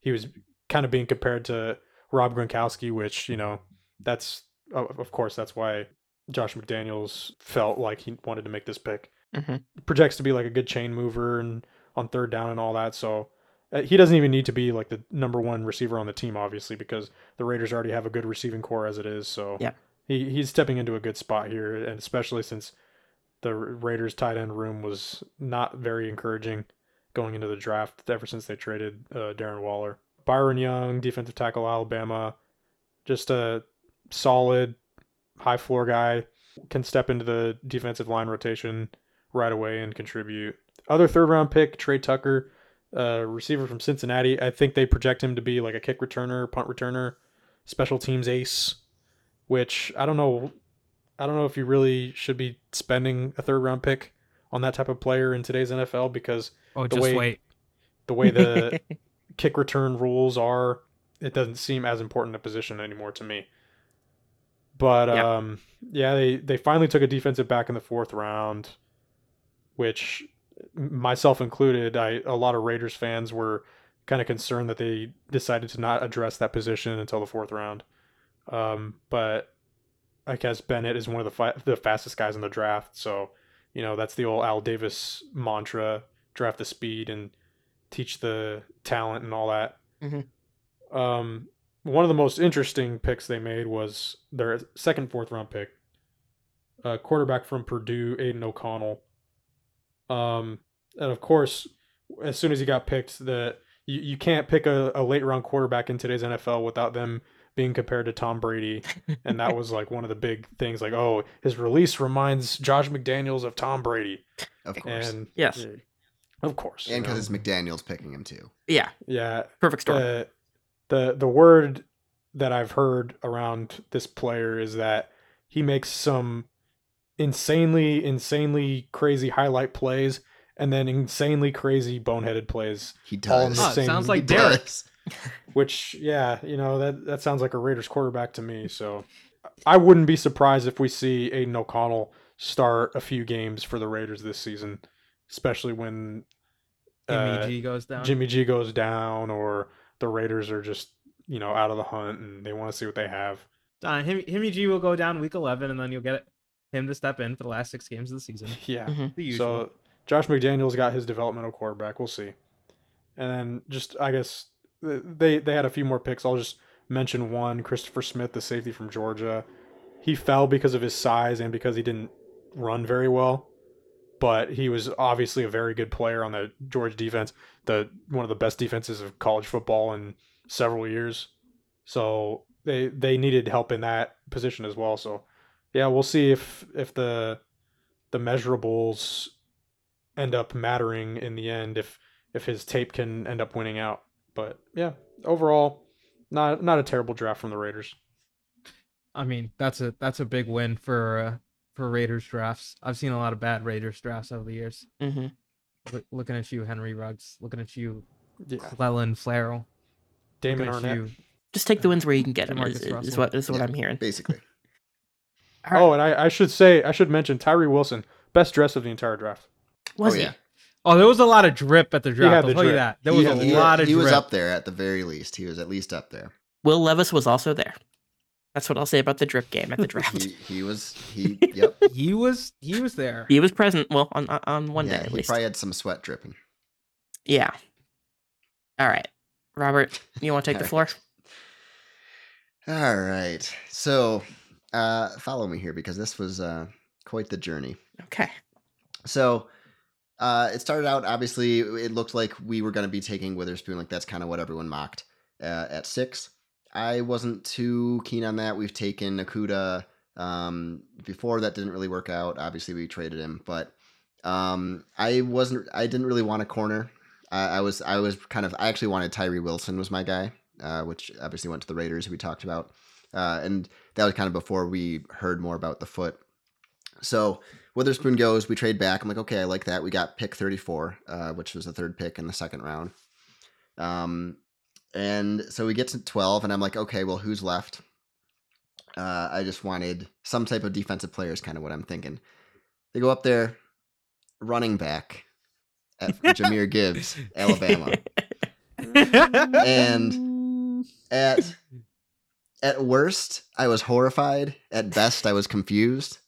he was kind of being compared to Rob Gronkowski, which you know that's of course that's why Josh McDaniels felt like he wanted to make this pick. Mhm. Projects to be like a good chain mover and on third down and all that. So uh, he doesn't even need to be like the number one receiver on the team, obviously, because the Raiders already have a good receiving core as it is. So Yeah. He he's stepping into a good spot here, and especially since the Raiders tight end room was not very encouraging going into the draft ever since they traded uh, Darren Waller. Byron Young, defensive tackle, Alabama, just a solid high floor guy, can step into the defensive line rotation right away and contribute. Other third round pick, Tre Tucker, uh, receiver from Cincinnati. I think they project him to be like a kick returner, punt returner, special teams ace, which I don't know. I don't know if you really should be spending a third round pick on that type of player in today's NFL because Oh, The just way- wait. the way the kick return rules are, it doesn't seem as important a position anymore to me. But Yeah. um, yeah, they they finally took a defensive back in the fourth round, which myself included, I a lot of Raiders fans were kind of concerned that they decided to not address that position until the fourth round. Um, but I guess Bennett is one of the fi- the fastest guys in the draft, so you know that's the old Al Davis mantra: draft the speed and teach the talent and all that. Mhm. Um, one of the most interesting picks they made was their second fourth round pick, a quarterback from Purdue, Aidan O'Connell. Um, and of course, as soon as he got picked, the you, you can't pick a, a late round quarterback in today's NFL without them being compared to Tom Brady. And that was like one of the big things like, oh, his release reminds Josh McDaniels of Tom Brady. Of course. And And Yes. uh, of course. and because know. it's McDaniels picking him too. Yeah. yeah, Perfect story. the the the word that I've heard around this player is that he makes some insanely insanely crazy highlight plays and then insanely crazy boneheaded plays He All in does. the Oh, it same- sounds He like Derek. does. which yeah you know that that sounds like a Raiders quarterback to me so I wouldn't be surprised if we see Aidan O'Connell start a few games for the Raiders this season especially when Jimmy uh, G goes down. Jimmy G goes down or the Raiders are just, you know, out of the hunt and they want to see what they have. Uh, Him, Jimmy G will go down week 11, and then you'll get him to step in for the last six games of the season. Yeah. Mhm. The usual. So Josh McDaniels got his developmental quarterback. We'll see. And then just I guess th- they they had a few more picks. I'll just mention one, Christopher Smith, the safety from Georgia. He fell because of his size and because he didn't run very well. but he was obviously a very good player on the Georgia defense, the one of the best defenses of college football in several years. So they they needed help in that position as well. So yeah, we'll see if if the the measurables end up mattering in the end if if his tape can end up winning out. But yeah, overall, not not a terrible draft from the Raiders. I mean, that's a that's a big win for uh, for Raiders drafts. I've seen a lot of bad Raiders drafts over the years. hmm Look, looking at you, Henry Ruggs. Looking at you, Yeah, Clelin Ferrell. Damon Arnette. you. Just take the wins where you can get them. Is, is what is what Yeah. I'm hearing. Basically. All right. Oh, and I, I should say I should mention Tyree Wilson, best dress of the entire draft. was oh he? yeah. Oh, there was a lot of drip at the draft. had I'll the tell you that. There He was a he, lot of drip. he drip. was up there at the very least. He was at least up there. Will Levis was also there. That's what I'll say about the drip game at the draft. He, he was he yep. He was he was there. he was present. Well, on on- on one yeah, day at he least. probably had some sweat dripping. Yeah. All right, Robert, you want to take the floor? All right. So uh follow me here because this was uh quite the journey. Okay. So uh, it started out obviously it looked like we were going to be taking Witherspoon like that's kind of what everyone mocked uh, at six. I wasn't too keen on that. We've taken Okudah um, before that didn't really work out. Obviously we traded him, but um, I wasn't. I didn't really want a corner. I, I was. I was kind of. I actually wanted Tyree Wilson was my guy, uh, which obviously went to the Raiders. We talked about, uh, and that was kind of before we heard more about the foot. So Witherspoon goes, we trade back. I'm like, okay, I like that. We got pick 34, uh, which was the third pick in the second round. Um, and so we get to 12, and I'm like, okay, well, who's left? Uh, I just wanted some type of defensive player, is kind of what I'm thinking. They go up there, running back at Jahmyr Gibbs, Alabama. And at at worst, I was horrified. At best, I was confused.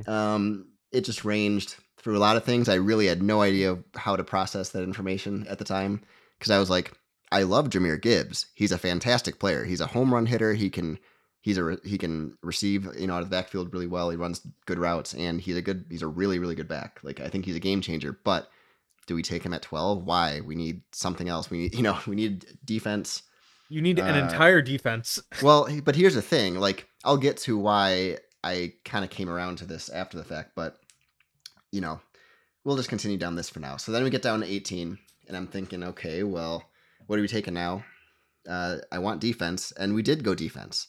Um, it just ranged through a lot of things. I really had no idea how to process that information at the time because I was like, I love Jahmyr Gibbs. He's a fantastic player. He's a home run hitter. He can he's a he can receive you know out of the backfield really well. He runs good routes and he's a good he's a really really good back. Like I think he's a game changer. But do we take him at twelve? Why? We need something else. We need you know we need defense. You need an Uh, entire defense. Well, but here's the thing. Like, I'll get to why I kind of came around to this after the fact, but you know, we'll just continue down this for now. So then we get down to 18, and I'm thinking, okay, well, what are we taking now? Uh, I want defense, and we did go defense,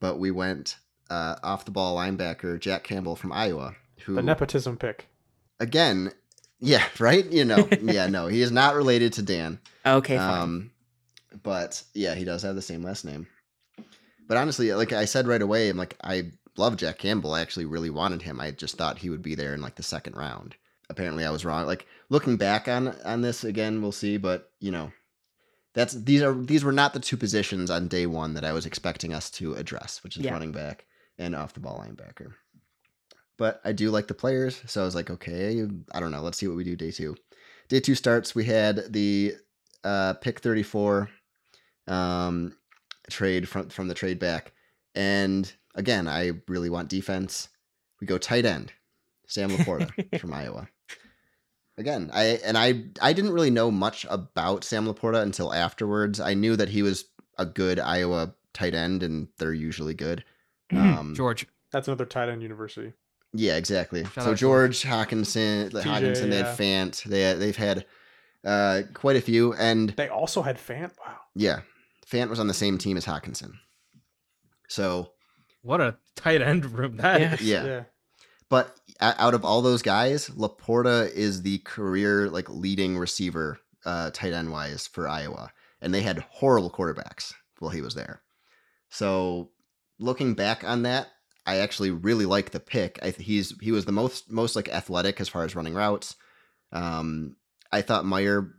but we went uh, off the ball linebacker Jack Campbell from Iowa, who The nepotism pick. again, yeah, right, you know, yeah, no, he is not related to Dan. Okay, fine. Um, but yeah, he does have the same last name. But honestly, like I said right away, I'm like I love Jack Campbell. I actually really wanted him. I just thought he would be there in like the second round. Apparently, I was wrong. Like looking back on on this again, we'll see. But you know, that's these are these were not the two positions on day one that I was expecting us to address, which is Yeah. running back and off the ball linebacker. But I do like the players, so I was like, okay, I don't know. Let's see what we do day two. Day two starts. We had the uh, pick 34 um, trade from from the trade back, and again, I really want defense. We go tight end, Sam LaPorta from Iowa. Again, I and I I didn't really know much about Sam LaPorta until afterwards. I knew that he was a good Iowa tight end, and they're usually good. Um, George. That's another tight end university. yeah, exactly. Shout so out George Hockenson, TJ, Hockenson, they yeah. had Fant. They they've had uh, quite a few, and They also had Fant. Wow. yeah, Fant was on the same team as Hockenson. So, What a tight end room that Yeah. is. yeah. But out of all those guys, LaPorta is the career like leading receiver, uh, tight end wise for Iowa, and they had horrible quarterbacks while he was there. So, looking back on that, I actually really like the pick. I he's he was the most most like athletic as far as running routes. Um, I thought Mayer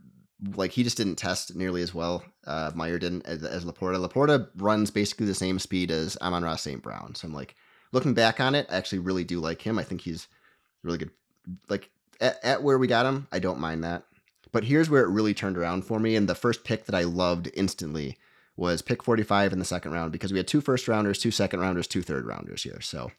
like he just didn't test nearly as well. Uh, Mayer didn't as, as LaPorta. LaPorta runs basically the same speed as Amon-Ra St. Brown. So I'm like looking back on it, I actually really do like him. I think he's really good. Like at, at where we got him, I don't mind that. But here's where it really turned around for me. And the first pick that I loved instantly was pick 45 in the second round because we had two first rounders, two second rounders, two third rounders here. So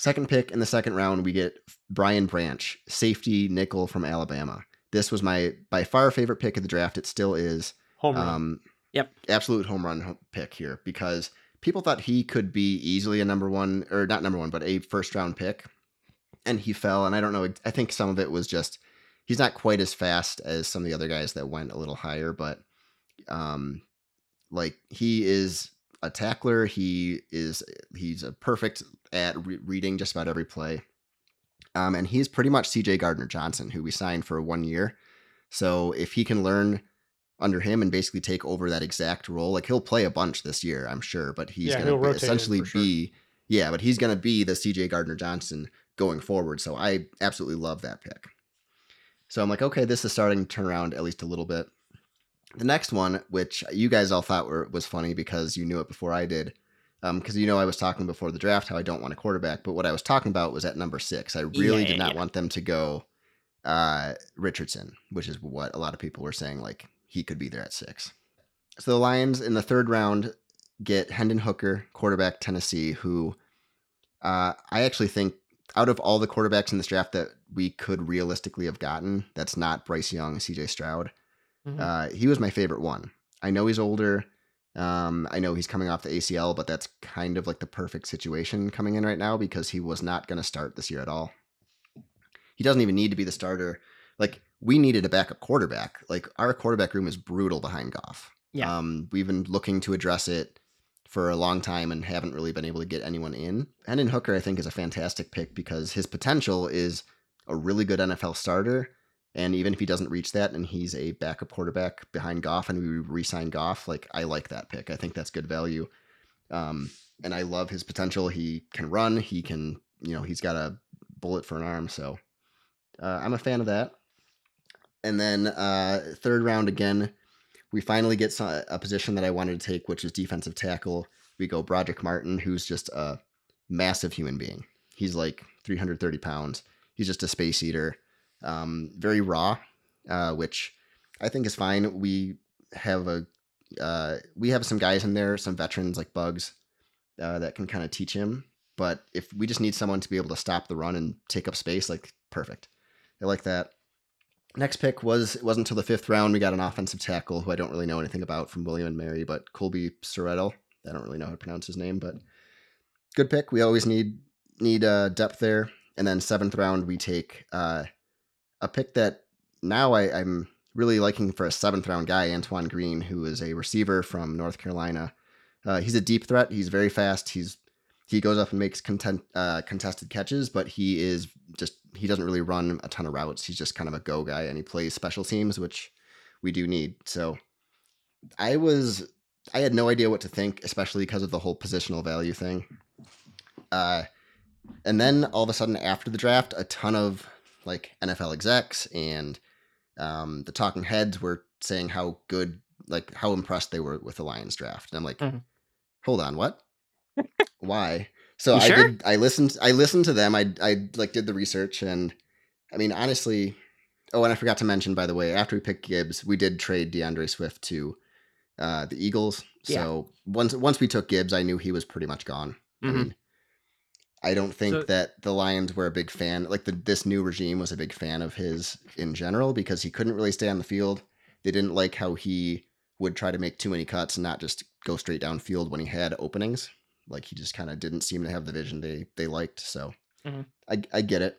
Second pick in the second round, we get Brian Branch, safety nickel from Alabama. This was my by far favorite pick of the draft. It still is. Home run. Um, Yep. Absolute home run pick here because people thought he could be easily a number one or not number one, but a first round pick, and he fell. And I don't know. I think some of it was just he's not quite as fast as some of the other guys that went a little higher, but um, like he is a tackler. He is he's a perfect at re- reading just about every play. Um, and he's pretty much CJ Gardner Johnson, who we signed for one year. So if he can learn under him and basically take over that exact role, like he'll play a bunch this year, I'm sure, but he's Yeah, going to essentially sure. be, yeah, but he's going to be the CJ Gardner Johnson going forward. So I absolutely love that pick. So I'm like, okay, this is starting to turn around at least a little bit. The next one, which you guys all thought were, was funny because you knew it before I did, because you know I was talking before the draft how I don't want a quarterback, but what I was talking about was at number six. I really Yeah, did not yeah. want them to go uh, Richardson, which is what a lot of people were saying, like he could be there at six. So the Lions in the third round get Hendon Hooker, quarterback Tennessee, who uh, I actually think out of all the quarterbacks in this draft that we could realistically have gotten, that's not Bryce Young, CJ Stroud. Mhm. Uh, he was my favorite one. I know he's older. Um, I know he's coming off the ACL, but that's kind of like the perfect situation coming in right now because he was not going to start this year at all. He doesn't even need to be the starter. Like we needed a backup quarterback. Like our quarterback room is brutal behind Goff. Yeah. Um, we've been looking to address it for a long time and haven't really been able to get anyone in. Hendon Hooker, I think, is a fantastic pick because his potential is a really good NFL starter. And even if he doesn't reach that and he's a backup quarterback behind Goff and we re-sign Goff, like I like that pick. I think that's good value. Um, and I love his potential. He can run. He can, you know, he's got a bullet for an arm. So uh, I'm a fan of that. And then uh, third round again, we finally get a position that I wanted to take, which is defensive tackle. We go Brodric Martin, who's just a massive human being. He's like 330 pounds. He's just a space eater. Um, very raw, uh, which I think is fine. We have a uh, we have some guys in there, some veterans like Buggs, uh, that can kind of teach him. But if we just need someone to be able to stop the run and take up space, like perfect. I like that. Next pick was it wasn't until the fifth round. We got an offensive tackle who I don't really know anything about from William and Mary, but Colby Soretto. I don't really know how to pronounce his name, but good pick. We always need need uh, depth there. And then seventh round, we take uh, a pick that now I, I'm really liking for a seventh round guy, Antoine Green, who is a receiver from North Carolina. Uh, he's a deep threat. He's very fast. He's he goes up and makes content, uh, contested catches, but he is just he doesn't really run a ton of routes. He's just kind of a go guy, and he plays special teams, which we do need. So I was I had no idea what to think, especially because of the whole positional value thing. Uh, and then all of a sudden, after the draft, a ton of like NFL execs and um, the talking heads were saying how good, like how impressed they were with the Lions draft. And I'm like, Mhm. hold on, what? Why? So You I sure? did. I listened. I listened to them. I I like did the research, and I mean, honestly. Oh, and I forgot to mention, by the way, after we picked Gibbs, we did trade D'Andre Swift to uh, the Eagles. Yeah. So once once we took Gibbs, I knew he was pretty much gone. I Mhm. mean, I don't think So- that the Lions were a big fan. Like the this new regime was a big fan of his in general because he couldn't really stay on the field. They didn't like how he would try to make too many cuts and not just go straight downfield when he had openings. Like he just kind of didn't seem to have the vision they they liked. So Mhm. I I get it.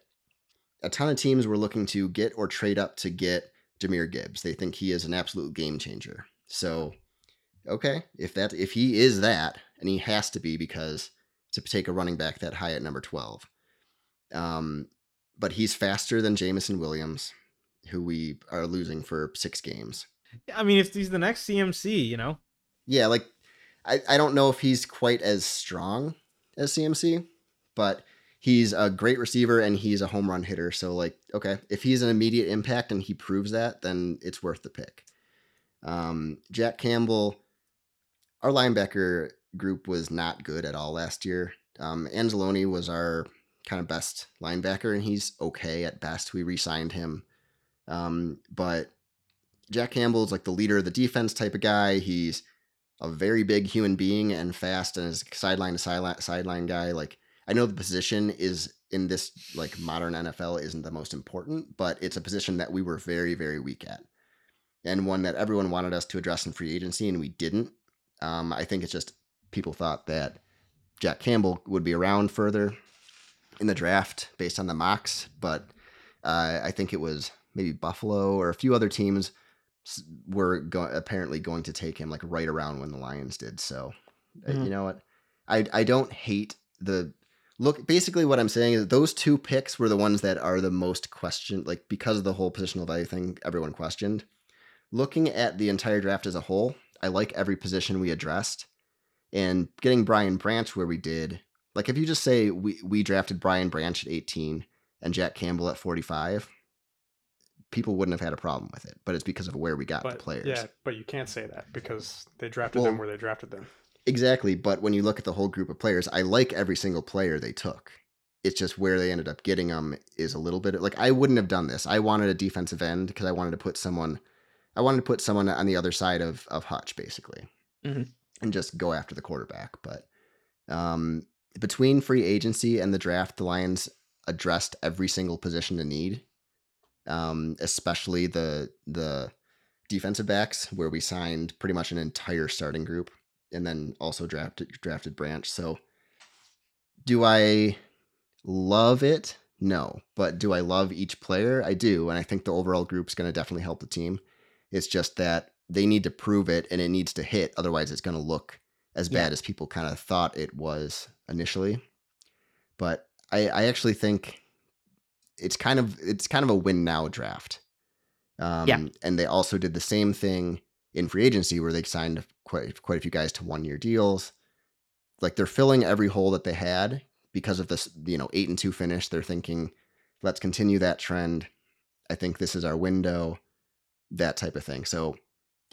A ton of teams were looking to get or trade up to get Jahmyr Gibbs. They think he is an absolute game changer. So okay, if that if he is that, and he has to be because to take a running back that high at number twelve. Um, but he's faster than Jameson Williams, who we are losing for six games. I mean, if he's the next CMC, you know, Yeah, like I, I don't know if he's quite as strong as CMC, but he's a great receiver and he's a home run hitter. So like, okay, if he's an immediate impact and he proves that, then it's worth the pick. Um, Jack Campbell, our linebacker group was not good at all last year. Um, Anzalone was our kind of best linebacker, and he's okay at best. We re-signed him, um, but Jack Campbell is like the leader of the defense type of guy. He's a very big human being and fast, and is sideline to sideline sideline guy. Like I know the position is in this like modern NFL isn't the most important, but it's a position that we were very, very weak at. And one that everyone wanted us to address in free agency, and we didn't. Um, I think it's just people thought that Jack Campbell would be around further in the draft based on the mocks, but uh, I think it was maybe Buffalo or a few other teams were go- apparently going to take him like right around when the Lions did. So, mm-hmm. you know what? I I don't hate the look. Basically, what I'm saying is those two picks were the ones that are the most questioned, like because of the whole positional value thing. Everyone questioned. Looking at the entire draft as a whole, I like every position we addressed, and getting Brian Branch where we did. Like if you just say we we drafted Brian Branch at 18 and Jack Campbell at 45 people wouldn't have had a problem with it, but it's because of where we got but, the players. Yeah, but you can't say that because they drafted well, them where they drafted them. Exactly, but when you look at the whole group of players, I like every single player they took. It's just where they ended up getting them is a little bit like I wouldn't have done this. I wanted a defensive end because I wanted to put someone, I wanted to put someone on the other side of of Hutch basically, mm-hmm. And just go after the quarterback. But um, between free agency and the draft, the Lions addressed every single position to need um, especially the the defensive backs, where we signed pretty much an entire starting group, and then also drafted drafted Branch. So, do I love it? No, but do I love each player? I do, and I think the overall group is going to definitely help the team. It's just that they need to prove it, and it needs to hit. Otherwise, it's going to look as bad yeah. as people kind of thought it was initially. But I, I actually think it's kind of it's kind of a win now draft. Um, yeah. And they also did the same thing in free agency where they signed quite quite a few guys to one year deals. Like they're filling every hole that they had because of this, you know, eight and two finish. They're thinking, let's continue that trend. I think this is our window, that type of thing. So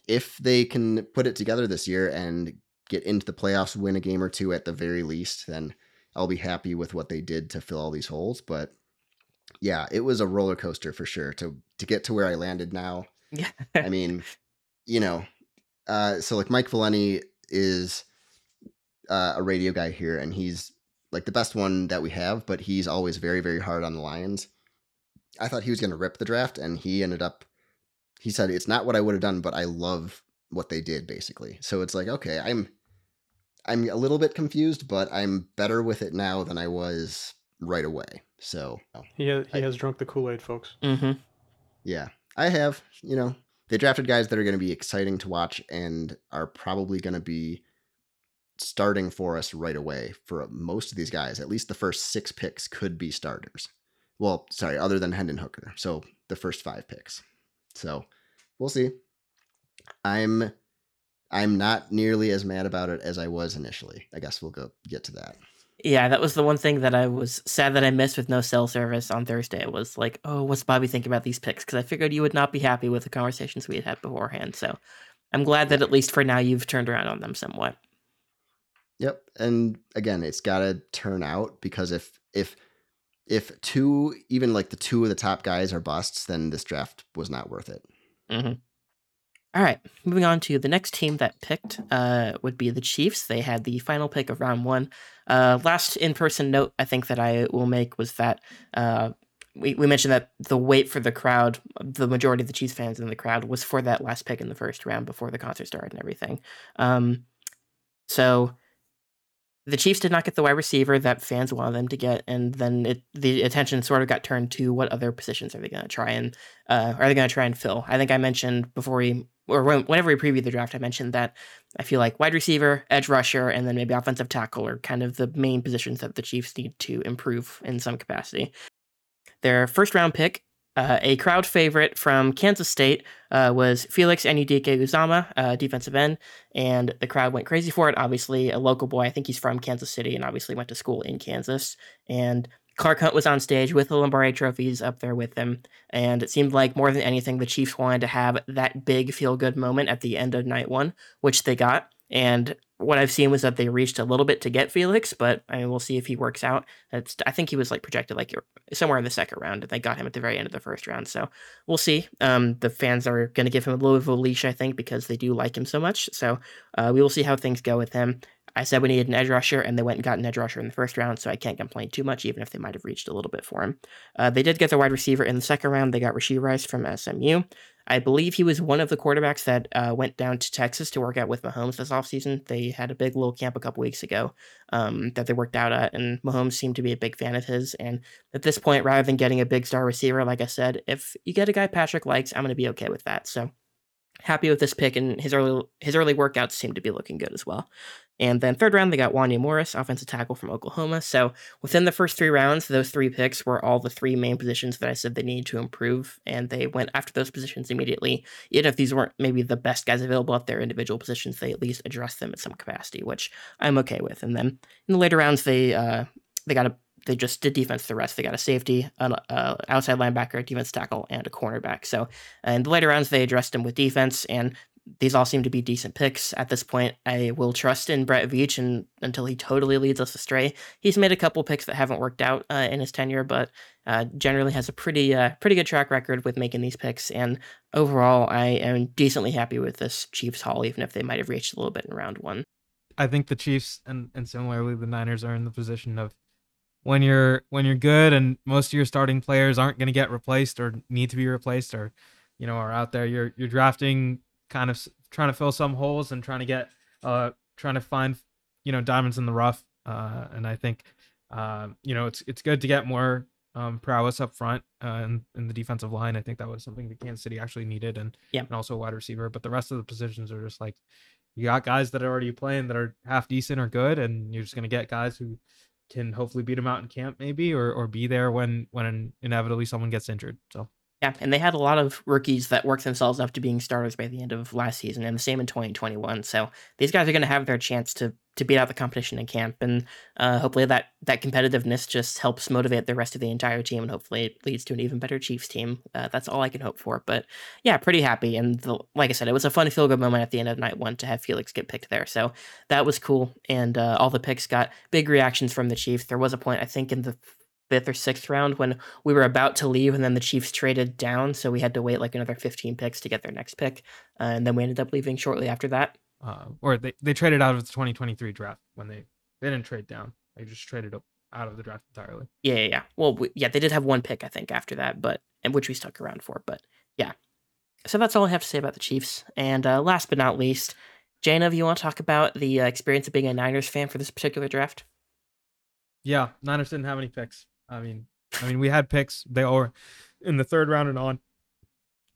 if they can put it together this year and get into the playoffs, win a game or two at the very least, then I'll be happy with what they did to fill all these holes. But yeah, it was a roller coaster for sure to to get to where I landed now. Yeah. I mean, you know, uh, so like Mike Valenti is uh, a radio guy here, and he's like the best one that we have, but he's always very, very hard on the Lions. I thought he was going to rip the draft, and he ended up. He said it's not what I would have done, but I love what they did, basically. So it's like, okay, I'm, I'm a little bit confused, but I'm better with it now than I was right away. So he has, he I, has drunk the Kool Aid, folks. Mm-hmm. Yeah, I have. You know, they drafted guys that are going to be exciting to watch and are probably going to be starting for us right away. For most of these guys, at least the first six picks could be starters. Well, sorry, other than Hendon Hooker. So the first five picks. So we'll see. I'm I'm not nearly as mad about it as I was initially. I guess we'll go get to that. Yeah, that was the one thing that I was sad that I missed with no cell service on Thursday. It was like, oh, what's Bobby thinking about these picks? Because I figured you would not be happy with the conversations we had had beforehand. So I'm glad that at least for now you've turned around on them somewhat. Yep, and again, it's got to turn out because if if if two, even like the two of the top guys are busts, then this draft was not worth it. Mm-hmm. All right, moving on to the next team that picked uh, would be the Chiefs. They had the final pick of round one. Uh, last in person note I think that I will make was that uh, we, we mentioned that the wait for the crowd, the majority of the Chiefs fans in the crowd, was for that last pick in the first round before the concert started and everything. Um, so the Chiefs did not get the wide receiver that fans wanted them to get, and then it, the attention sort of got turned to what other positions are they going to try and uh, are they going to try and fill? I think I mentioned before we or whenever we previewed the draft, I mentioned that I feel like wide receiver, edge rusher, and then maybe offensive tackle are kind of the main positions that the Chiefs need to improve in some capacity. Their first round pick uh, a crowd favorite from Kansas State uh, was Felix Anudike-Uzomah, uh, defensive end, and the crowd went crazy for it. Obviously, a local boy. I think he's from Kansas City and obviously went to school in Kansas. And Clark Hunt was on stage with the Lombardi trophies up there with him. And it seemed like more than anything, the Chiefs wanted to have that big feel good moment at the end of night one, which they got. And what I've seen was that they reached a little bit to get Felix, but I mean, we'll see if he works out. I think he was like projected like somewhere in the second round, and they got him at the very end of the first round. So we'll see. Um, the fans are going to give him a little bit of a leash, I think, because they do like him so much. So uh, we will see how things go with him. I said we needed an edge rusher, and they went and got an edge rusher in the first round, so I can't complain too much, even if they might have reached a little bit for him. Uh, they did get their wide receiver in the second round. They got Rashee Rice from SMU. I believe he was one of the quarterbacks that uh, went down to Texas to work out with Mahomes this offseason. They had a big little camp a couple weeks ago um, that they worked out at, and Mahomes seemed to be a big fan of his. And at this point, rather than getting a big star receiver, like I said, if you get a guy Patrick likes, I'm going to be okay with that. So happy with this pick, and his early his early workouts seem to be looking good as well. And then third round, they got Wanya Morris, offensive tackle from Oklahoma. So within the first three rounds, those three picks were all the three main positions that I said they needed to improve, and they went after those positions immediately. Even if these weren't maybe the best guys available at their individual positions, they at least addressed them at some capacity, which I'm okay with. And then in the later rounds, they uh, they got a they just did defense the rest. They got a safety, an uh, outside linebacker, defense tackle, and a cornerback. So in the later rounds, they addressed them with defense, and these all seem to be decent picks at this point. I will trust in Brett Veach and, until he totally leads us astray. He's made a couple picks that haven't worked out uh, in his tenure, but uh, generally has a pretty uh, pretty good track record with making these picks. And overall, I am decently happy with this Chiefs haul, even if they might have reached a little bit in round one. I think the Chiefs and, and similarly the Niners are in the position of when you're when you're good and most of your starting players aren't going to get replaced or need to be replaced or you know are out there you're you're drafting kind of trying to fill some holes and trying to get uh trying to find you know diamonds in the rough uh and I think uh, you know it's it's good to get more um, prowess up front uh, in, in the defensive line. I think that was something that Kansas City actually needed, and yeah, and also a wide receiver. But the rest of the positions are just like you got guys that are already playing that are half decent or good, and you're just gonna get guys who can hopefully beat them out in camp maybe or or be there when when inevitably someone gets injured. So yeah, and they had a lot of rookies that worked themselves up to being starters by the end of last season, and the same in 2021. So these guys are going to have their chance to to beat out the competition in camp, and uh, hopefully that that competitiveness just helps motivate the rest of the entire team, and hopefully it leads to an even better Chiefs team. Uh, that's all I can hope for. But yeah, pretty happy, and the, like I said, it was a fun feel good moment at the end of night one to have Felix get picked there. So that was cool, and uh, all the picks got big reactions from the Chiefs. There was a point I think in the fifth or sixth round when we were about to leave and then the Chiefs traded down. So we had to wait like another 15 picks to get their next pick. Uh, and then we ended up leaving shortly after that. Uh, or they, they traded out of the 2023 draft when they, they didn't trade down. They just traded up out of the draft entirely. Yeah, yeah, yeah. Well, we, yeah, they did have one pick, I think, after that, but and which we stuck around for. But yeah. So that's all I have to say about the Chiefs. And uh, last but not least, Jana, you want to talk about the uh, experience of being a Niners fan for this particular draft? Yeah, Niners didn't have any picks. I mean, I mean, we had picks. They all were in the third round and on.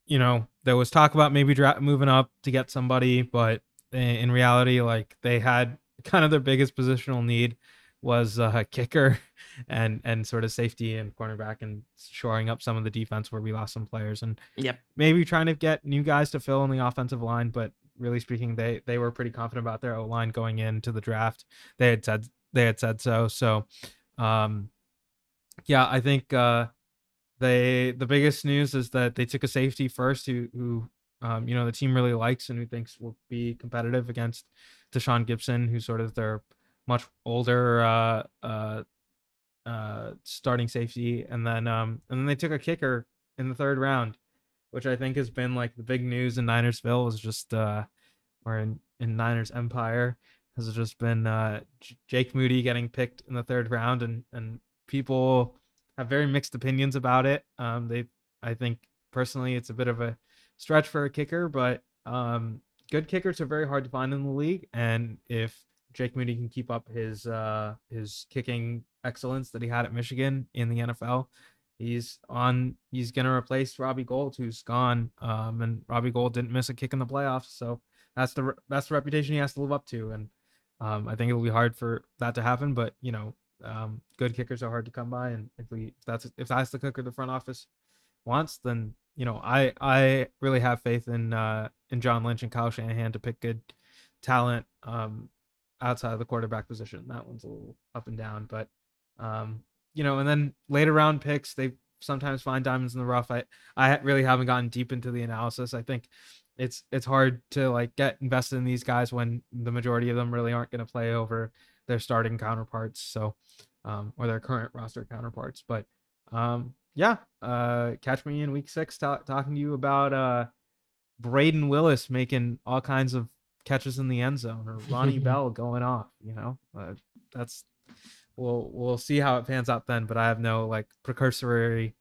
You know, there was talk about maybe dra- moving up to get somebody, but in reality, like they had kind of their biggest positional need was a uh, kicker and and sort of safety and cornerback and shoring up some of the defense where we lost some players and yep maybe trying to get new guys to fill in the offensive line but really speaking they they were pretty confident about their O line going into the draft they had said they had said so so um yeah, I think uh, they the biggest news is that they took a safety first who who um, you know the team really likes and who thinks will be competitive against Tashaun Gipson, who's sort of their much older uh, uh, uh, starting safety, and then um, and then they took a kicker in the third round, which I think has been like the big news in Ninersville was just uh, or in in Niners Empire has just been uh, J- Jake Moody getting picked in the third round and and people have very mixed opinions about it. Um, they, I think personally, it's a bit of a stretch for a kicker, but um, good kickers are very hard to find in the league. And if Jake Moody can keep up his uh, his kicking excellence that he had at Michigan in the NFL, he's on. He's gonna replace Robbie Gould, who's gone. Um, and Robbie Gould didn't miss a kick in the playoffs, so that's the that's the reputation he has to live up to. And um, I think it'll be hard for that to happen. But you know, um, good kickers are hard to come by, and if we if that's if that's the kicker the front office wants, then you know I I really have faith in uh, in John Lynch and Kyle Shanahan to pick good talent um, outside of the quarterback position. That one's a little up and down, but um, you know, and then later round picks they sometimes find diamonds in the rough. I I really haven't gotten deep into the analysis. I think it's it's hard to like get invested in these guys when the majority of them really aren't going to play over their starting counterparts. So, um, or their current roster counterparts. But um, yeah, uh, catch me in week six talking to you about uh, Brayden Willis making all kinds of catches in the end zone or Ronnie Bell going off. You know, uh, that's we'll we'll see how it pans out then. But I have no like precursory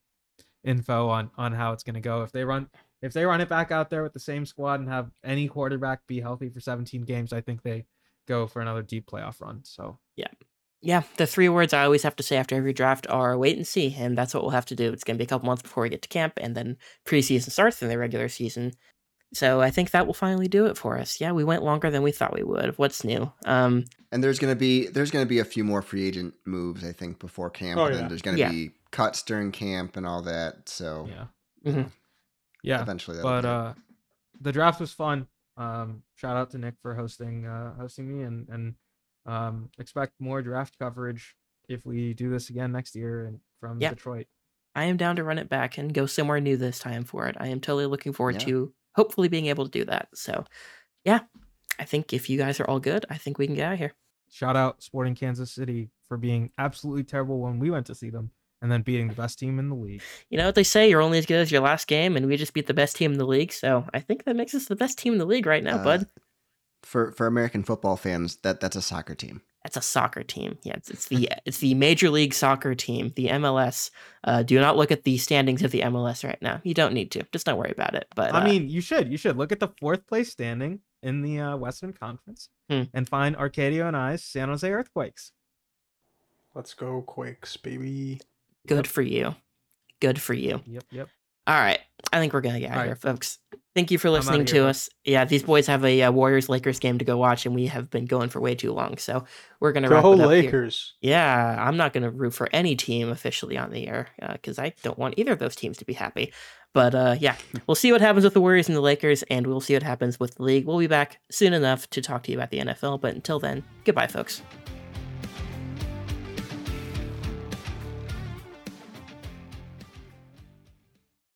info on on how it's going to go. If they run if they run it back out there with the same squad and have any quarterback be healthy for 17 games, I think they go for another deep playoff run. So yeah. Yeah, the three words I always have to say after every draft are wait and see, and that's what we'll have to do. It's going to be a couple months before we get to camp, and then preseason starts and the regular season. So I think that will finally do it for us. Yeah, we went longer than we thought we would. What's new? Um, and there's gonna be there's gonna be a few more free agent moves, I think, before camp. Oh, and yeah. then there's gonna yeah. be cuts during camp and all that. So yeah, mm-hmm. yeah. Eventually, but uh, the draft was fun. Um, shout out to Nick for hosting uh, hosting me, and and um, expect more draft coverage if we do this again next year and from yeah. Detroit. I am down to run it back and go somewhere new this time for it. I am totally looking forward yeah. to hopefully being able to do that. So, yeah, I think if you guys are all good, I think we can get out of here. Shout out Sporting Kansas City for being absolutely terrible when we went to see them and then beating the best team in the league. You know what they say? You're only as good as your last game, and we just beat the best team in the league. So I think that makes us the best team in the league right now, uh, bud. For for American football fans, that that's a soccer team. That's a soccer team. Yeah, it's, it's the it's the Major League Soccer team, the MLS. Uh, do not look at the standings of the MLS right now. You don't need to. Just don't worry about it. But uh, I mean, you should. You should look at the fourth place standing in the uh, Western Conference hmm. and find Arcadio and I's San Jose Earthquakes. Let's go Quakes, baby. Good yep. for you. Good for you. Yep. Yep. All right. I think we're going to get out of here, folks. Thank you for listening to us. Yeah, these boys have a, uh, Warriors Lakers game to go watch, and we have been going for way too long. So we're going to wrap it up Lakers. Here. Yeah, I'm not going to root for any team officially on the air because uh, I don't want either of those teams to be happy. But uh, yeah, we'll see what happens with the Warriors and the Lakers, and we'll see what happens with the league. We'll be back soon enough to talk to you about the NFL. But until then, goodbye, folks.